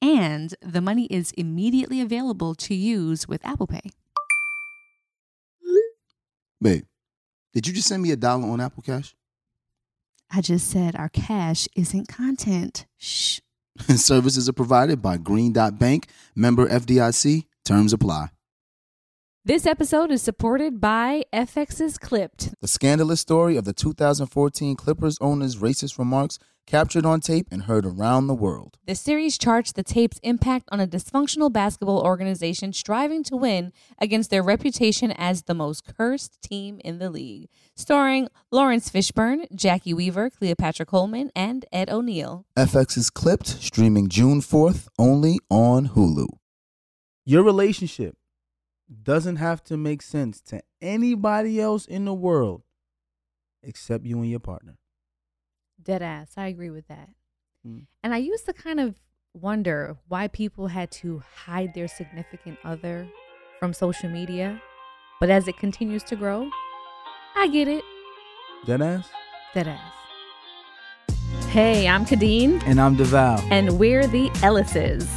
And the money is immediately available to use with Apple Pay. Babe, did you just send me a dollar on Apple Cash? I just said our cash isn't content. Shh. Services are provided by Green Dot Bank, member FDIC. Terms apply. This episode is supported by FX's Clipped. The scandalous story of the 2014 Clippers owner's racist remarks captured on tape and heard around the world. The series charts the tape's impact on a dysfunctional basketball organization striving to win against their reputation as the most cursed team in the league. Starring Laurence Fishburne, Jacki Weaver, Cleopatra Coleman, and Ed O'Neill. FX is clipped, streaming June 4th only on Hulu. Your relationship doesn't have to make sense to anybody else in the world except you and your partner. Dead ass. I agree with that. Mm. And I used to kind of wonder why people had to hide their significant other from social media. But as it continues to grow, I get it. Dead ass? Dead ass. Hey, I'm Kadeen. And I'm DeVal. And we're the Ellises.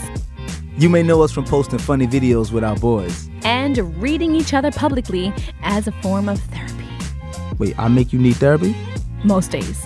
You may know us from posting funny videos with our boys. And reading each other publicly as a form of therapy. Wait, I make you need therapy? Most days.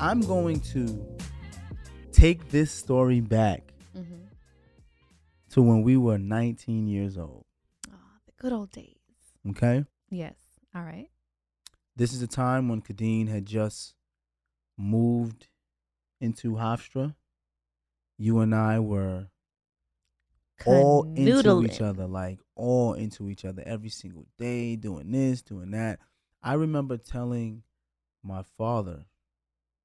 I'm going to take this story back Mm-hmm. to when we were 19 years old. Oh, the good old days. Okay? Yes. All right. This is a time when Kadeen had just moved into Hofstra. You and I were all into each other, like all into each other every single day, doing this, doing that. I remember telling my father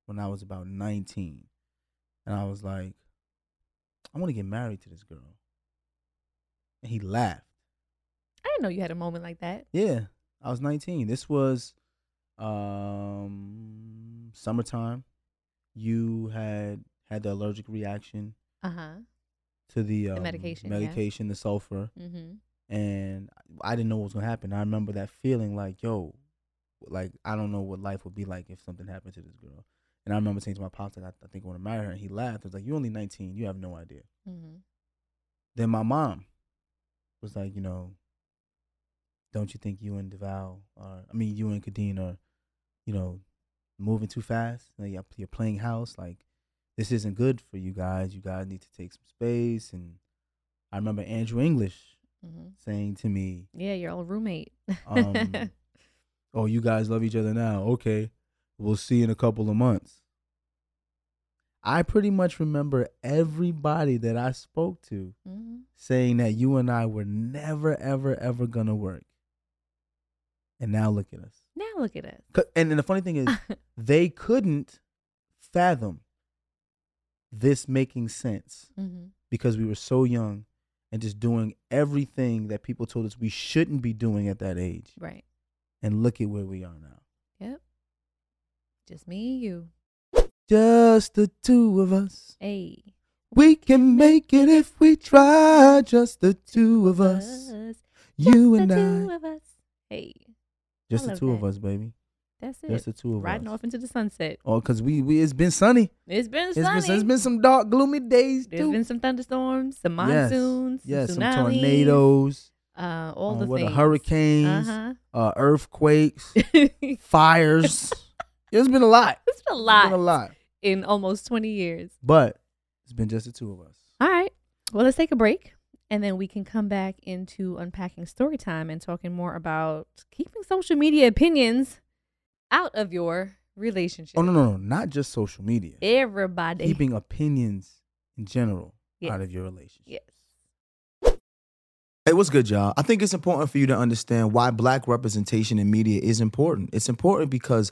when I was about 19, and I was like, I want to get married to this girl. And he laughed. I didn't know you had a moment like that. Yeah, I was 19. This was um summertime. You had had the allergic reaction Uh huh. to the, um, medication, yeah. medication, the sulfur, Mm-hmm. and I didn't know what was gonna happen. I remember that feeling like, yo, like I don't know what life would be like if something happened to this girl. And I remember saying to my pops, like, I, I think I want to marry her, and he laughed. He was like, "You're only 19. You have no idea." Mm-hmm. Then my mom was like, you know, don't you think you and Deval are, I mean, you and Kadeen are, you know, moving too fast? Like, you're- you're playing house. Like, this isn't good for you guys. You guys need to take some space. And I remember Andrew English Mm-hmm. saying to me, Yeah, your old roommate. um, oh, you guys love each other now. Okay. We'll see in a couple of months. I pretty much remember everybody that I spoke to mm-hmm. saying that you and I were never, ever, ever gonna work. And now look at us. Now look at us. And then the funny thing is, they couldn't fathom this making sense mm-hmm. because we were so young and just doing everything that people told us we shouldn't be doing at that age. Right. And look at where we are now. Just me and you. Just the two of us. Hey. We can make it if we try. Just the two of us. You and I. Just the two of us. Hey. Just the two of us, baby. That's it. Just the two of Riding us. Riding off into the sunset. Oh, cause we, we it's been sunny. It's been It's sunny. been it's been some dark, gloomy days There's too. been some thunderstorms, some monsoons, yes, some, some tornadoes, uh, all uh, the things. hurricanes, Uh uh, earthquakes, fires. It's been a lot. it's been a It's lot been a lot. in almost 20 years. But it's been just the two of us. All right. Well, let's take a break and then we can come back into unpacking story time and talking more about keeping social media opinions out of your relationship. Oh no, no, no, not just social media. Everybody. Keeping opinions in general Yes. out of your relationship. Yes. Hey, what's good, y'all? I think it's important for you to understand why black representation in media is important. It's important because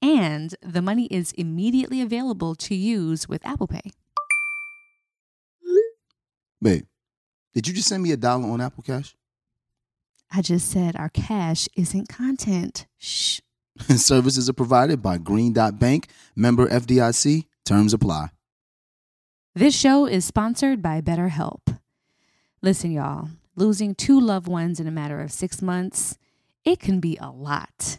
And the money is immediately available to use with Apple Pay. Babe, did you just send me a dollar on Apple Cash? I just said our cash isn't content. Shh. Services are provided by Green Dot Bank, member FDIC. Terms apply. This show is sponsored by BetterHelp. Listen, y'all, losing two loved ones in a matter of six months, it can be a lot.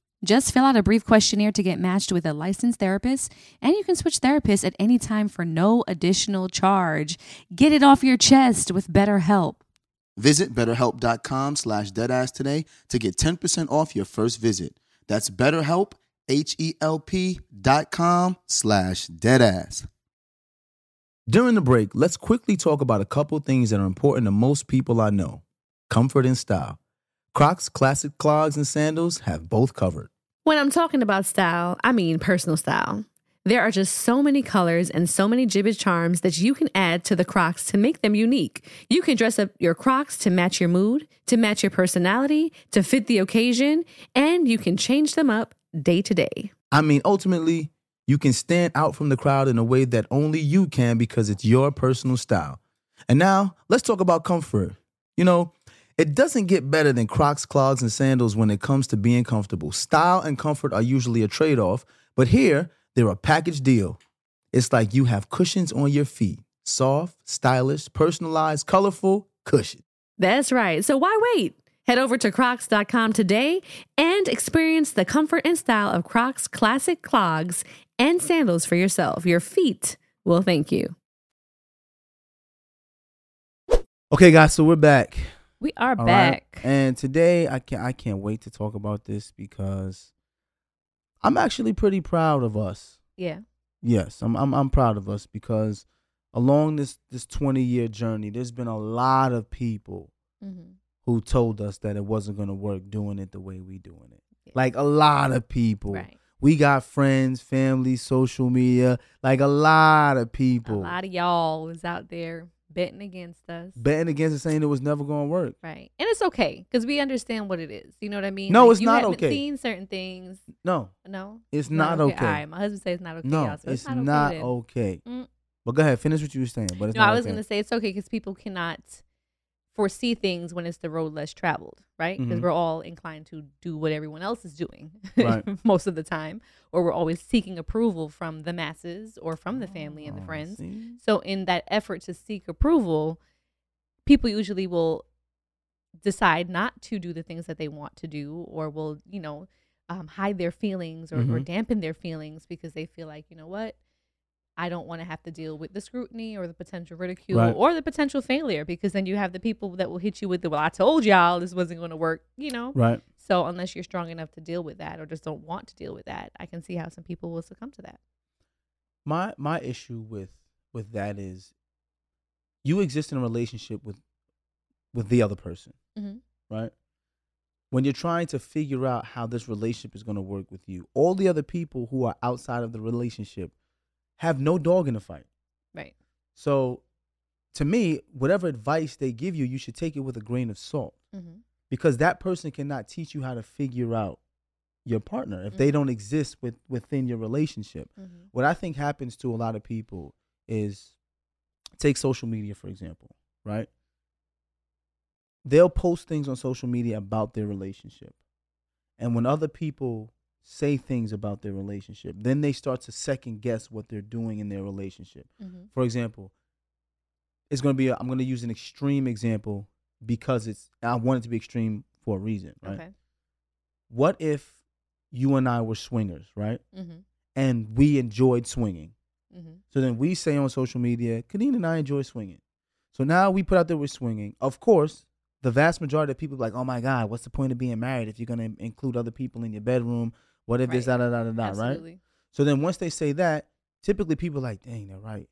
Just fill out a brief questionnaire to get matched with a licensed therapist, and you can switch therapists at any time for no additional charge. Get it off your chest with BetterHelp. Visit betterhelp.com slash deadass today to get 10% off your first visit. That's betterhelp, H-E-L-P dot com slash deadass. During the break, let's quickly talk about a couple things that are important to most people I know comfort and style. Crocs classic clogs and sandals have both covered. When I'm talking about style, I mean personal style. There are just so many colors and so many Jibbitz charms that you can add to the Crocs to make them unique. You can dress up your Crocs to match your mood, to match your personality, to fit the occasion, and you can change them up day to day. I mean, ultimately, you can stand out from the crowd in a way that only you can because it's your personal style. And now, let's talk about comfort. You know, it doesn't get better than Crocs, clogs, and sandals when it comes to being comfortable. Style and comfort are usually a trade off, but here, they're a package deal. It's like you have cushions on your feet soft, stylish, personalized, colorful cushion. That's right. So why wait? Head over to crocs.com today and experience the comfort and style of Crocs classic clogs and sandals for yourself. Your feet will thank you. Okay, guys, so we're back. We are All right? back. And today I can't I can't wait to talk about this because I'm actually pretty proud of us. Yeah. Yes, I'm I'm I'm proud of us because along this this 20 year journey, there's been a lot of people Mm-hmm. who told us that it wasn't gonna work doing it the way we doing it. Yeah. Like a lot of people. Right. We got friends, family, social media, like a lot of people. A lot of y'all was out there betting against us. betting against it, saying it was never gonna work. Right. And it's okay because we understand what it is. You know what I mean? No, Like, it's you not okay. seen certain things. No, No, it's not okay. All right. My husband says it's not okay. no, so it's, okay not okay. Mm. But go ahead, finish what you were saying. But it's No, not I was okay. gonna say it's okay because people cannot foresee things when it's the road less traveled, right? Because Mhm. we're all inclined to do what everyone else is doing Right. most of the time, or we're always seeking approval from the masses or from the family and the Oh, friends. see? So in that effort to seek approval, people usually will decide not to do the things that they want to do or will, you know, um, hide their feelings or, or Mhm. dampen their feelings because they feel like, you know what? I don't want to have to deal with the scrutiny or the potential ridicule Right. or the potential failure because then you have the people that will hit you with the, well, I told y'all this wasn't going to work, you know? Right. So unless you're strong enough to deal with that or just don't want to deal with that, I can see how some people will succumb to that. My my issue with with that is you exist in a relationship with with the other person, Mhm. right? When you're trying to figure out how this relationship is going to work with you, all the other people who are outside of the relationship have no dog in the fight. Right. So, to me, whatever advice they give you, you should take it with a grain of salt Mm-hmm. because that person cannot teach you how to figure out your partner if they Mhm. don't exist with within your relationship. Mm-hmm. What I think happens to a lot of people is take social media for example, right? They'll post things on social media about their relationship. And when other people say things about their relationship, then they start to second guess what they're doing in their relationship. Mm-hmm. For example, it's going to be i am going to use an extreme example because it's I want it to be extreme for a reason, right? Okay. What if you and I were swingers, right? Mm-hmm. And we enjoyed swinging. Mm-hmm. So then we say on social media, Kadeen and I enjoy swinging. So now we put out there we're swinging. Of course, the vast majority of people are like, oh my God, what's the point of being married if you're going to include other people in your bedroom? What if this, da Right. da da da da, right? So then once they say that, typically people are like, dang, they're right.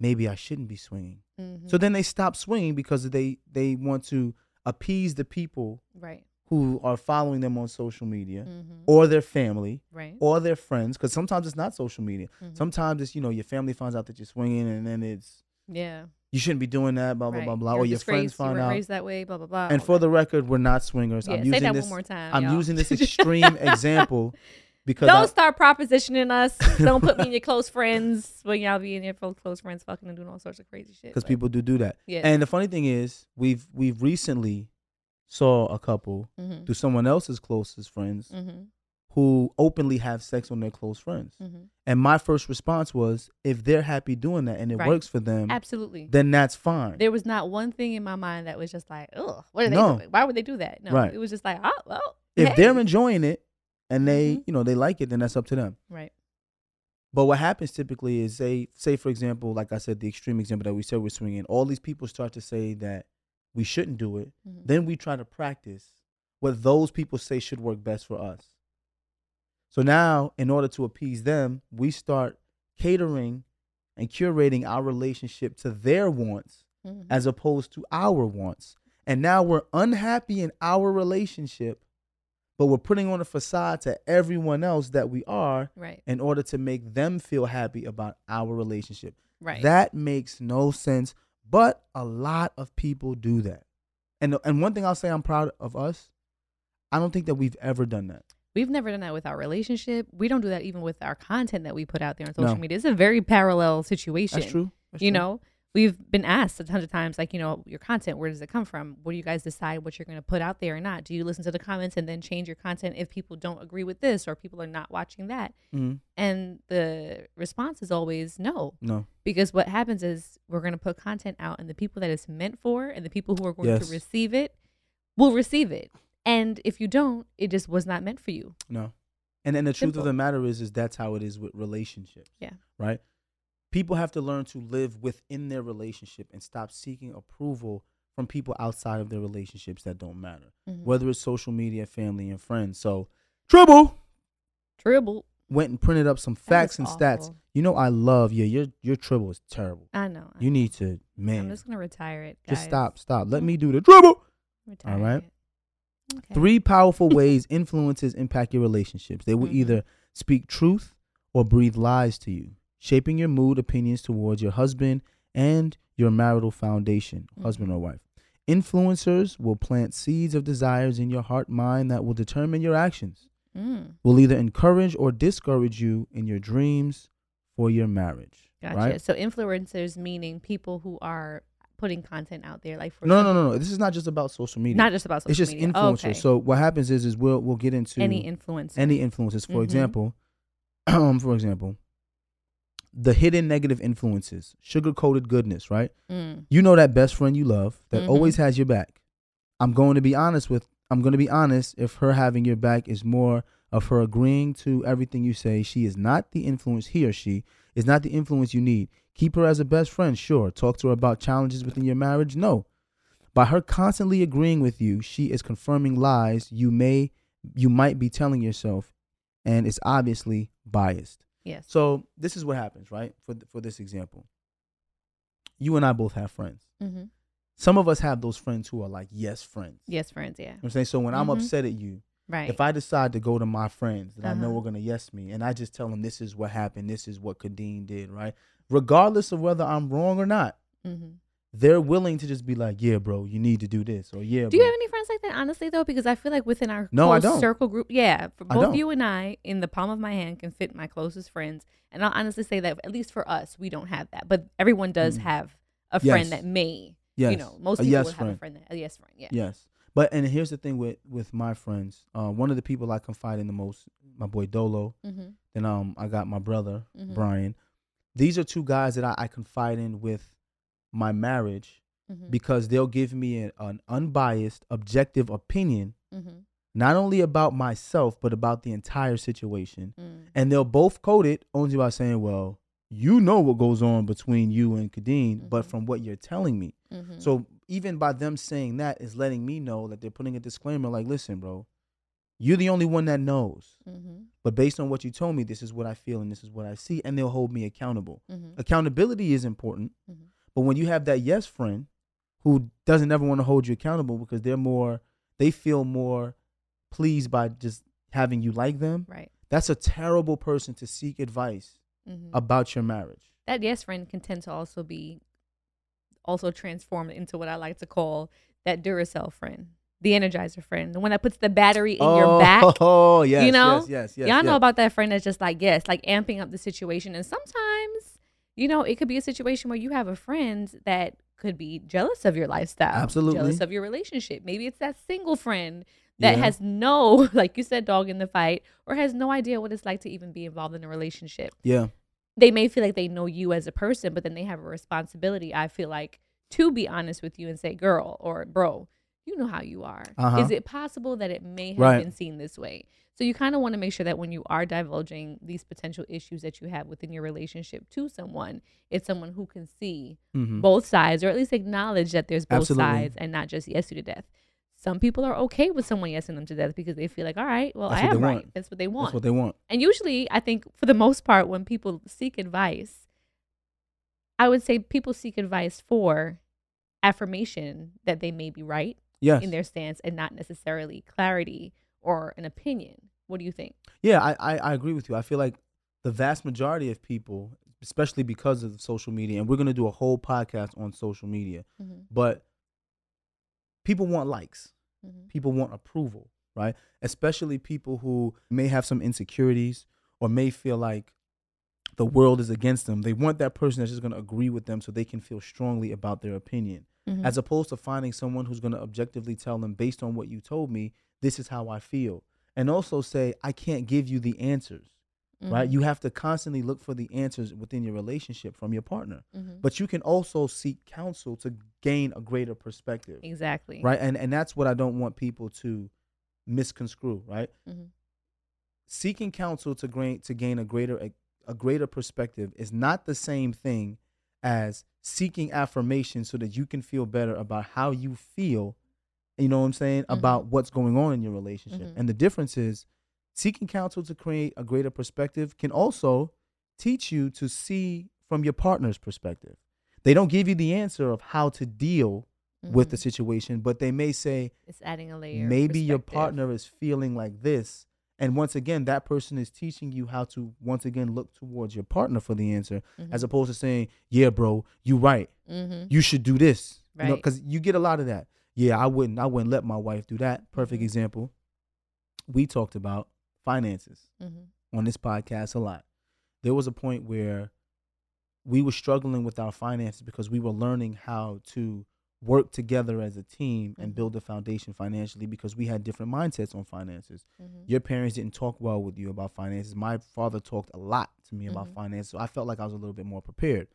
Maybe I shouldn't be swinging. Mm-hmm. So then they stop swinging because they, they want to appease the people right. who are following them on social media Mm-hmm. or their family right. or their friends because sometimes it's not social media. Mhm. Sometimes it's you know your family finds out that you're swinging and then it's yeah. You shouldn't be doing that blah blah right. blah blah or your friends find out. raised that way. Blah blah blah. And for that. the record, we're not swingers. yeah, I'm say using that this. one more time. I'm y'all. using this extreme example because Don't I, start propositioning us. Don't put me in your close friends when y'all be in your close friends fucking and doing all sorts of crazy shit. because people do do that. Yeah. And the funny thing is, we've we've recently saw a couple mm-hmm. through someone else's closest friends Mm-hmm. Who openly have sex on their close friends. Mm-hmm. And my first response was, if they're happy doing that and it Right. works for them, Absolutely. then that's fine. There was not one thing in my mind that was just like, oh, what are they No. doing? Why would they do that? No, Right. it was just like, oh, well, if hey. they're enjoying it and they Mhm. you know they like it then that's up to them right. but what happens typically is they say for example like i said the extreme example that we said we're swinging all these people start to say that we shouldn't do it Mhm. then we try to practice what those people say should work best for us so now in order to appease them we start catering and curating our relationship to their wants Mhm. as opposed to our wants. And now we're unhappy in our relationship, but we're putting on a facade to everyone else that we are right. in order to make them feel happy about our relationship. Right. That makes no sense, but a lot of people do that. And and one thing I'll say I'm proud of us, I don't think that we've ever done that. We've never done that with our relationship. We don't do that even with our content that we put out there on social No. media. It's a very parallel situation. That's true. That's you true. know, we've been asked a ton of times, like, you know, your content, where does it come from? What do you guys decide what you're going to put out there or not? Do you listen to the comments and then change your content if people don't agree with this or people are not watching that? Mhm. And the response is always no, No. because what happens is we're going to put content out, and the people that it's meant for and the people who are going Yes. to receive it will receive it. And if you don't, it just was not meant for you. No. And then the truth of the matter is is that's how it is with relationships. Yeah. Right? People have to learn to live within their relationship and stop seeking approval from people outside of their relationships that don't matter. Mhm. Whether it's social media, family, and friends. So Trouble Tribble. went and printed up some facts and stats. You know I love you. your your Trouble is terrible. I know. I You know. need to man. I'm just gonna retire it. Guys. just stop, stop. Let me do the Trouble. Retire All right. it. Okay. Three powerful ways influences impact your relationships. They will Mhm. either speak truth or breathe lies to you, shaping your mood, opinions towards your husband and your marital foundation, husband Mhm. or wife. Influencers will plant seeds of desires in your heart mind that will determine your actions, Mm, will either encourage or discourage you in your dreams for your marriage. gotcha. Right? So influencers meaning people who are putting content out there? Like for No, no, no, no. This is not just about social media. not just about social media. it's just media. influencers. Okay. So what happens is, is we'll we'll get into any influencer. any influences. For Mhm. example, um, for example, the hidden negative influences, sugar coated goodness, right? Mm, You know that best friend you love that Mhm. always has your back. I'm going to be honest with. I'm going to be honest. If her having your back is more of her agreeing to everything you say, she is not the influence. He or she is not the influence you need. Keep her as a best friend, sure. Talk to her about challenges within your marriage, no. By her constantly agreeing with you, she is confirming lies you may you might be telling yourself, and it's obviously biased. yes. So this is what happens, right? For th- for this example, you and I both have friends. hmm Some of us have those friends who are like yes friends. Yes, friends. Yeah. You know what I'm saying so when I'm Mhm. upset at you, Right. if I decide to go to my friends that I know Uh-huh. are gonna yes me, and I just tell them this is what happened, this is what Kadeen did, right? Regardless of whether I'm wrong or not, hmm they're willing to just be like, yeah, bro, you need to do this, or yeah, Do you have any friends like that? Honestly, though, because I feel like within our No, I don't. circle group, yeah, for both you and I, in the palm of my hand, can fit my closest friends. And I'll honestly say that at least for us, we don't have that. But everyone does Mm. have a Yes. friend that may, yes, you know, most a people yes would friend. have a friend that a yes friend. Yeah. Yes. But and here's the thing with with my friends. Uh, one of the people I confide in the most, my boy Dolo. Mm-hmm. Then um, I got my brother Mhm. Brian. These are two guys that I, I confide in with my marriage Mm-hmm. because they'll give me an, an unbiased, objective opinion, mm-hmm. not only about myself but about the entire situation. mm And they'll both quote it only by saying, "Well, you know what goes on between you and Kadeen, but Mhm. from what you're telling me." Mm-hmm. So even by them saying that is letting me know that they're putting a disclaimer like, listen, bro, you're the only one that knows. mm-hmm. But based on what you told me, this is what I feel and this is what I see. And they'll hold me accountable. Mm-hmm. Accountability is important. Mhm. But when you have that yes friend who doesn't ever want to hold you accountable because they're more, they feel more pleased by just having you like them, Right. that's a terrible person to seek advice Mm-hmm. about your marriage. that yes friend can tend to also be also transformed into what I like to call that Duracell friend, the Energizer friend, the one that puts the battery in your back. Oh, oh yes. you know? yes, yes, yes. Y'all know about that friend that's just like, yes, like amping up the situation. And sometimes, you know, it could be a situation where you have a friend that could be jealous of your lifestyle, Absolutely. jealous of your relationship. Maybe it's that single friend that Yeah. has no, like you said, dog in the fight, or has no idea what it's like to even be involved in a relationship. Yeah. They may feel like they know you as a person, but then they have a responsibility, I feel like, to be honest with you and say, girl or bro, you know how you are. Uh-huh. Is it possible that it may have Right. been seen this way? So you kind of want to make sure that when you are divulging these potential issues that you have within your relationship to someone, it's someone who can see Mhm. both sides or at least acknowledge that there's both Absolutely. sides and not just yes you to death. Some people are okay with someone yesing them to death because they feel like, all right, well, That's I am right. want. That's what they want. That's what they want. And usually, I think for the most part, when people seek advice, I would say people seek advice for affirmation that they may be right Yes. in their stance and not necessarily clarity or an opinion. What do you think? Yeah, I, I, I agree with you. I feel like the vast majority of people, especially because of social media, and we're gonna do a whole podcast on social media, Mm-hmm. but people want likes. Mm-hmm. People want approval, right? Especially people who may have some insecurities or may feel like the world is against them. They want that person that's just gonna agree with them so they can feel strongly about their opinion. Mm-hmm. as opposed to finding someone who's going to objectively tell them based on what you told me this is how i feel and also say i can't give you the answers right Mm-hmm. you have to constantly look for the answers within your relationship from your partner Mhm. but you can also seek counsel to gain a greater perspective exactly right and and that's what i don't want people to misconstrue right Mhm. seeking counsel to gain to gain a greater a, a greater perspective is not the same thing as seeking affirmation so that you can feel better about how you feel you know what i'm saying Mhm. about what's going on in your relationship Mhm. and the difference is seeking counsel to create a greater perspective can also teach you to see from your partner's perspective they don't give you the answer of how to deal with the Mhm. situation but they may say it's adding a layer. maybe your partner is feeling like this and once again that person is teaching you how to once again look towards your partner for the answer as Mhm. opposed to saying yeah bro you right Mhm. you should do this Right. because you get a lot of that yeah i wouldn't i wouldn't let my wife do that perfect Mhm. example we talked about finances Mhm. on this podcast a lot there was a point where we were struggling with our finances because we were learning how to work together as a team and build a foundation financially because we had different mindsets on finances. Mhm. Your parents didn't talk well with you about finances. My father talked a lot to me about Mhm. finances, so I felt like I was a little bit more prepared.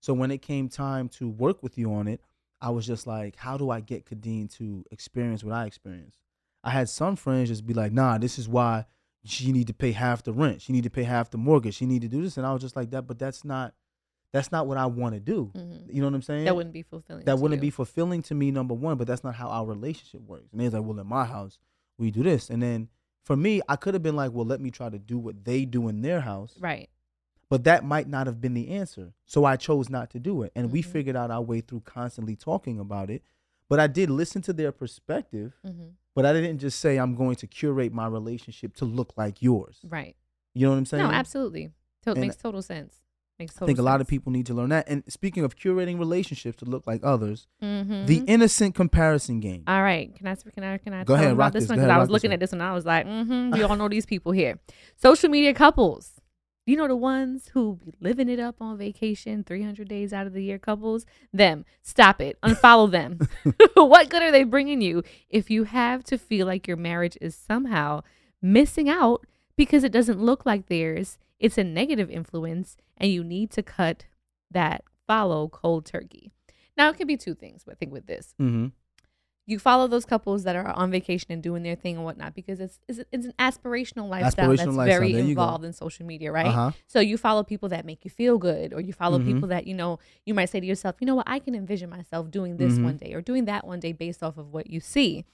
So when it came time to work with you on it, I was just like, how do I get Kadeen to experience what I experienced? I had some friends just be like, nah, this is why she need to pay half the rent. She need to pay half the mortgage. She need to do this. And I was just like that, but that's not that's not what I want to do. Mhm. You know what I'm saying? That wouldn't be fulfilling. that to wouldn't you. be fulfilling to me number one but that's not how our relationship works and they's like well in my house we do this and then for me i could have been like well let me try to do what they do in their house right. but that might not have been the answer so i chose not to do it and we Mhm. figured out our way through constantly talking about it but i did listen to their perspective hmm but i didn't just say i'm going to curate my relationship to look like yours Right. you know what i'm saying No, absolutely. And makes total sense. Makes i think a lot of people need to learn that and speaking of curating relationships to look like others Mhm. the innocent comparison game All right, can I can I can I Go ahead, about this this. one because I was looking at this one. and I was like, mm-hmm, we all know these people here. Social media couples. You know the ones who be living it up on vacation, three hundred days out of the year. Couples, them. Stop it. Unfollow them. what good are they bringing you if you have to feel like your marriage is somehow missing out because it doesn't look like theirs? It's a negative influence, and you need to cut that follow cold turkey. Now it could be two things. I think with this, mm-hmm. you follow those couples that are on vacation and doing their thing and whatnot because it's it's, it's an aspirational lifestyle Aspirational that's lifestyle, very there involved in social media, right? uh-huh So you follow people that make you feel good, or you follow Mhm. people that you know you might say to yourself, you know what, I can envision myself doing this Mhm. one day or doing that one day based off of what you see.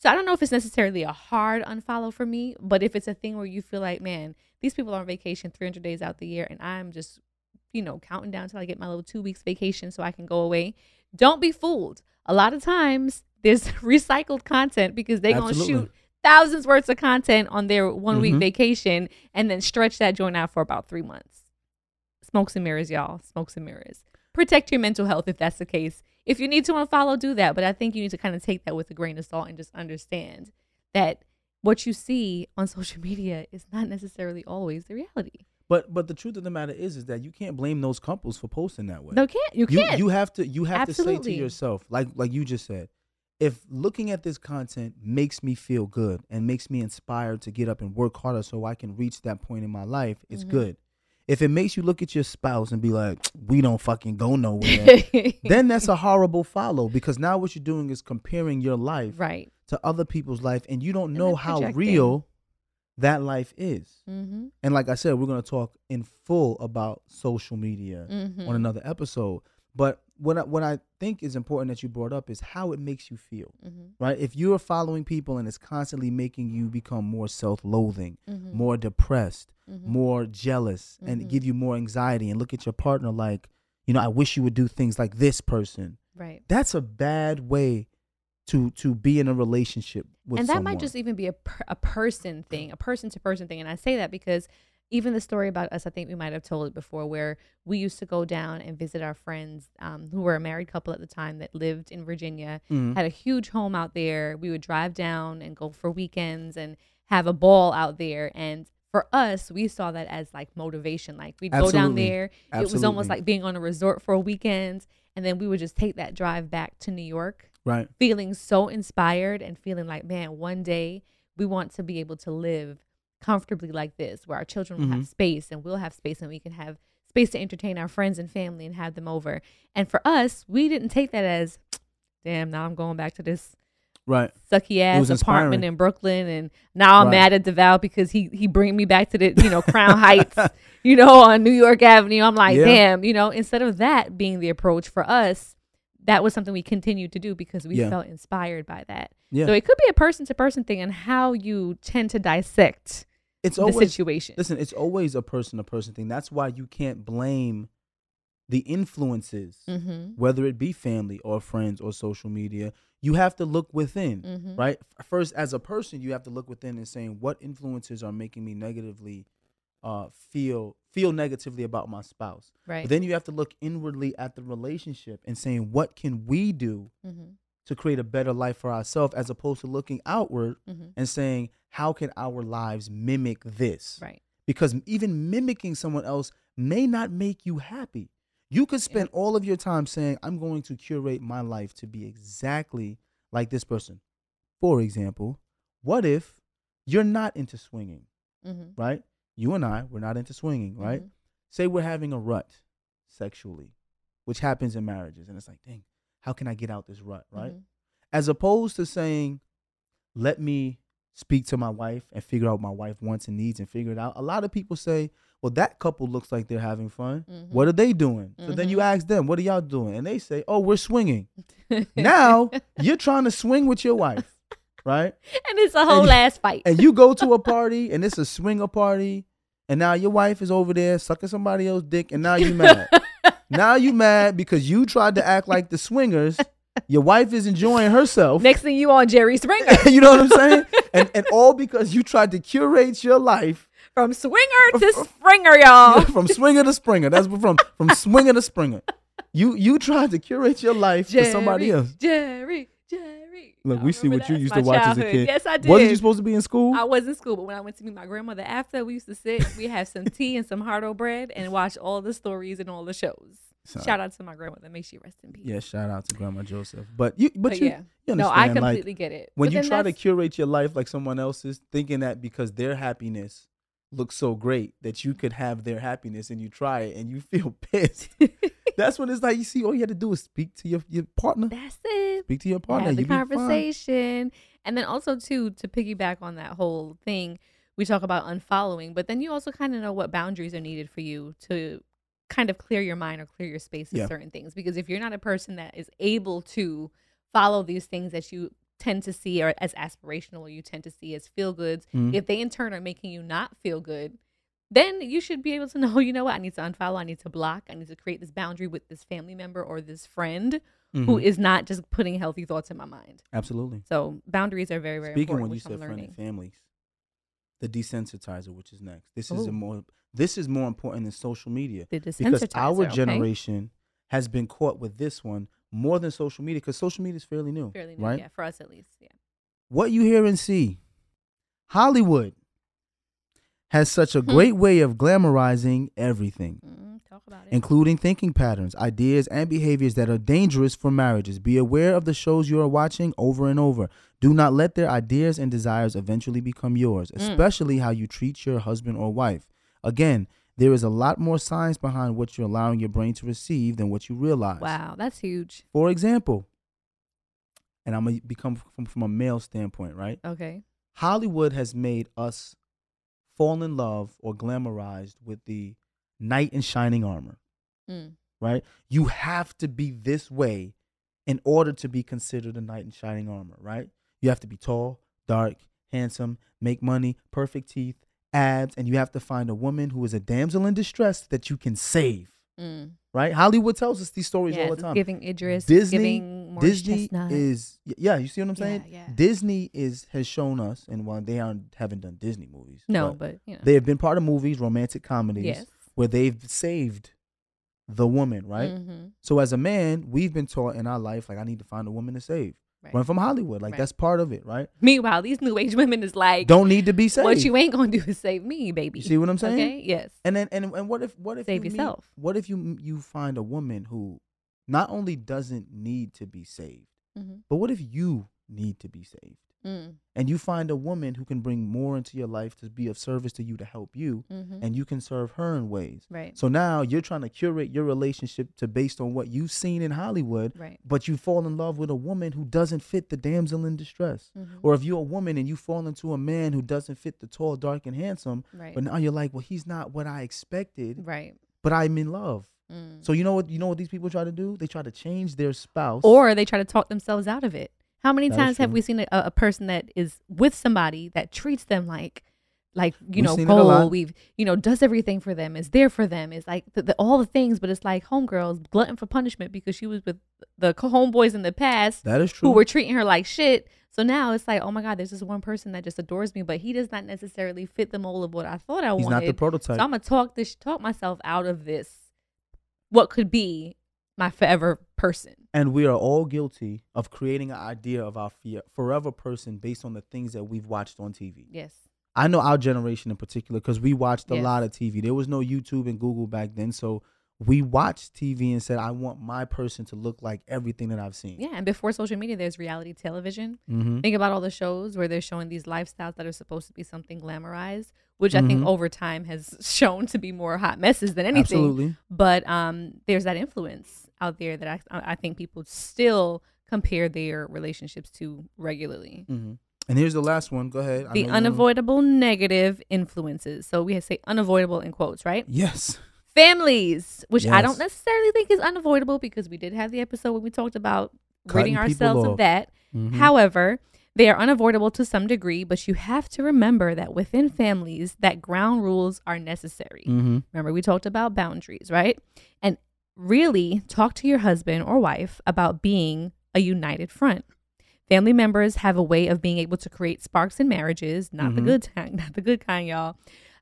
So I don't know if it's necessarily a hard unfollow for me, but if it's a thing where you feel like, man, these people are on vacation 300 days out the year, and I'm just, you know, counting down till I get my little two weeks vacation so I can go away. Don't be fooled. A lot of times there's recycled content because they're gonna shoot thousands worth of content on their one week Mhm. vacation and then stretch that joint out for about three months. Smokes and mirrors, y'all. Smokes and mirrors. Protect your mental health if that's the case. If you need to unfollow, do that. But I think you need to kind of take that with a grain of salt and just understand that what you see on social media is not necessarily always the reality. But but the truth of the matter is is that you can't blame those couples for posting that way. No, can't you you can't. you have to you have to say to yourself like like you just said, if looking at this content makes me feel good and makes me inspired to get up and work harder so I can reach that point in my life, it's Mhm. good. If it makes you look at your spouse and be like, we don't fucking go nowhere, then that's a horrible follow because now what you're doing is comparing your life right. to other people's life and you don't And know how projecting. real that life is. Mm-hmm. And like I said, we're going to talk in full about social media Mm-hmm. on another episode. But what I, what I think is important that you brought up is how it makes you feel, Mm-hmm. right? If you're following people and it's constantly making you become more self-loathing, Mm-hmm. more depressed, Mm-hmm. more jealous, and Mhm. give you more anxiety, and look at your partner like, you know, I wish you would do things like this person. right. That's a bad way to to be in a relationship with and that someone. might just even be a per, a person thing, a person to person thing. And I say that because even the story about us, I think we might have told it before, where we used to go down and visit our friends um, who were a married couple at the time that lived in Virginia, Mhm. had a huge home out there. We would drive down and go for weekends and have a ball out there. And for us, we saw that as like motivation. Like we'd go down Absolutely. there. It was almost like being on a resort for a weekend. And then we would just take that drive back to New York right. feeling so inspired and feeling like, man, one day we want to be able to live comfortably like this, where our children will Mhm. have space and we'll have space and we can have space to entertain our friends and family and have them over. And for us, we didn't take that as, damn, now I'm going back to this Right. sucky ass apartment in Brooklyn, and now I'm Right. mad at DeVal because he he bring me back to the you know Crown Heights, you know, on New York Avenue. I'm like, Yeah. damn, you know. Instead of that being the approach for us, that was something we continued to do because we Yeah. felt inspired by that. Yeah. So it could be a person to person thing and how you tend to dissect it's the always situation. Listen, it's always a person to person thing. That's why you can't blame the influences, mm-hmm. whether it be family or friends or social media. You have to look within, Mm-hmm. right? First, as a person, you have to look within and saying what influences are making me negatively uh, feel feel negatively about my spouse. Right. But then you have to look inwardly at the relationship and saying what can we do mm-hmm. To create a better life for ourselves, as opposed to looking outward Mm-hmm. and saying how can our lives mimic this Right. because even mimicking someone else may not make you happy. You could spend all of your time saying, I'm going to curate my life to be exactly like this person. For example, what if you're not into swinging, Mm-hmm. right? You and I, we're not into swinging, right? Say we're having a rut sexually, which happens in marriages. And it's like, dang, how can I get out this rut, right? Mhm. As opposed to saying, let me speak to my wife and figure out what my wife wants and needs and figure it out. A lot of people say, well, that couple looks like they're having fun. Mhm. What are they doing? So then you Mhm. ask them, what are y'all doing? And they say, oh, we're swinging. now you're trying to swing with your wife, right? and it's a whole you- ass fight. And you go to a party and it's a swinger party, and now your wife is over there sucking somebody else's dick, and now you're mad. now you mad because you tried to act like the swingers. Your wife is enjoying herself. Next thing you on Jerry Springer you know what I'm saying? And and all because you tried to curate your life from swinger to Springer, y'all. from swinger to springer. That's from from swinger to springer. You you tried to curate your life for somebody else. Jerry, Jerry. Look, we see what you used to watch as a kid. Yes, I did. Wasn't you supposed to be in school? I was in school, but when I went to meet my grandmother after, we used to sit, we have some tea and some hardo bread and watch all the stories and all the shows. So- Shout out to my grandmother. May she rest in peace. yeah, shout out to Grandma Joseph. But you but, But you, yeah. you No, understand I like completely get it. when But you try to curate your life like someone else's, thinking that because their happiness looks so great that you could have their happiness and you try it and you feel pissed. That's when it's like you see all you have to do is speak to your, your partner. That's it. Speak to your partner. have the you conversation. And then also too, to piggyback on that whole thing, we talk about unfollowing, but then you also kind of know what boundaries are needed for you to kind of clear your mind or clear your space Yeah. of certain things. Because if you're not a person that is able to follow these things that you tend to see or as aspirational or you tend to see as feel goods, Mhm. if they in turn are making you not feel good, then you should be able to know, you know what, I need to unfollow, I need to block, I need to create this boundary with this family member or this friend who Mhm. is not just putting healthy thoughts in my mind. Absolutely. So boundaries are very, very Speaking important. when you said friend and families, the desensitizer, which is next. This is a more. This is more important than social media The because our okay? generation has been caught with this one more than social media because social media is fairly new, fairly new, right? yeah, for us at least, yeah. What you hear and see, Hollywood has such a Hmm. great way of glamorizing everything. Mm, talk about it. including thinking patterns, ideas, and behaviors that are dangerous for marriages. Be aware of the shows you are watching over and over. Do not let their ideas and desires eventually become yours, Mm. especially how you treat your husband or wife. Again, there is a lot more science behind what you're allowing your brain to receive than what you realize. wow, that's huge. For example, and I'm gonna become from, from a male standpoint, right? Okay. Hollywood has made us fall in love or glamorized with the knight in shining armor Mm. right? You have to be this way in order to be considered a knight in shining armor, right? You have to be tall, dark, handsome, make money, perfect teeth, abs, and you have to find a woman who is a damsel in distress that you can save, Mm. right? Hollywood tells us these stories Yes, all the time. Giving Idris, Disney, giving Morris Disney Chestnut. is yeah, you see what I'm saying? Yeah, yeah. Disney is has shown us, and while they aren't haven't done Disney movies, no, but but you know, they have been part of movies, romantic comedies, yes, where they've saved the woman, right? Mhm. So as a man, we've been taught in our life like I need to find a woman to save. Right. Run from Hollywood, like Right. that's part of it, right? Meanwhile, these new age women is like, Don't need to be saved. what you ain't gonna do is save me, baby. You see what I'm saying? Okay. Yes. And then and and what if what if Save you meet- yourself. what if you you find a woman who not only doesn't need to be saved, Mm-hmm. but what if you need to be saved? Mm. And you find a woman who can bring more into your life to be of service to you to help you, Mm-hmm. and you can serve her in ways. Right. So now you're trying to curate your relationship to based on what you've seen in Hollywood, Right. but you fall in love with a woman who doesn't fit the damsel in distress. Mhm. Or if you're a woman and you fall into a man who doesn't fit the tall, dark, and handsome, Right. but now you're like, well, he's not what I expected, Right. but I'm in love. Mm. So you know what you know what these people try to do? They try to change their spouse. or they try to talk themselves out of it. How many That times have we seen a, a person that is with somebody that treats them like, like you We've know, seen it a lot. gold? We've you know does everything for them, is there for them, is like the, the, all the things, but it's like homegirls glutton for punishment because she was with the homeboys in the past that is true. who were treating her like shit. So now it's like, oh my god, there's this one person that just adores me, but he does not necessarily fit the mold of what I thought I he's wanted. not the prototype. So I'm gonna talk this, talk myself out of this. What could be my forever person? and we are all guilty of creating an idea of our forever person based on the things that we've watched on TV. Yes. I know our generation in particular because we watched a Yes. lot of TV. There was no YouTube and Google back then, so we watched TV and said, I want my person to look like everything that I've seen. Yeah, and before social media, there's reality television. Mm-hmm. Think about all the shows where they're showing these lifestyles that are supposed to be something glamorized, which I think Mhm. over time has shown to be more hot messes than anything. Absolutely. But um, there's that influence out there that I, I think people still compare their relationships to regularly. hmm And here's the last one. Go ahead. The know you wanna- unavoidable negative influences. So we say unavoidable in quotes, right? Yes. Families, which I don't necessarily think is unavoidable because we did have the episode where we talked about ridding Cutting ourselves of that. Mhm. However, they are unavoidable to some degree, but you have to remember that within families, that ground rules are necessary. Mhm. Remember, we talked about boundaries, right? And really talk to your husband or wife about being a united front. Family members have a way of being able to create sparks in marriages, not the Mhm. good kind, not the good kind, y'all.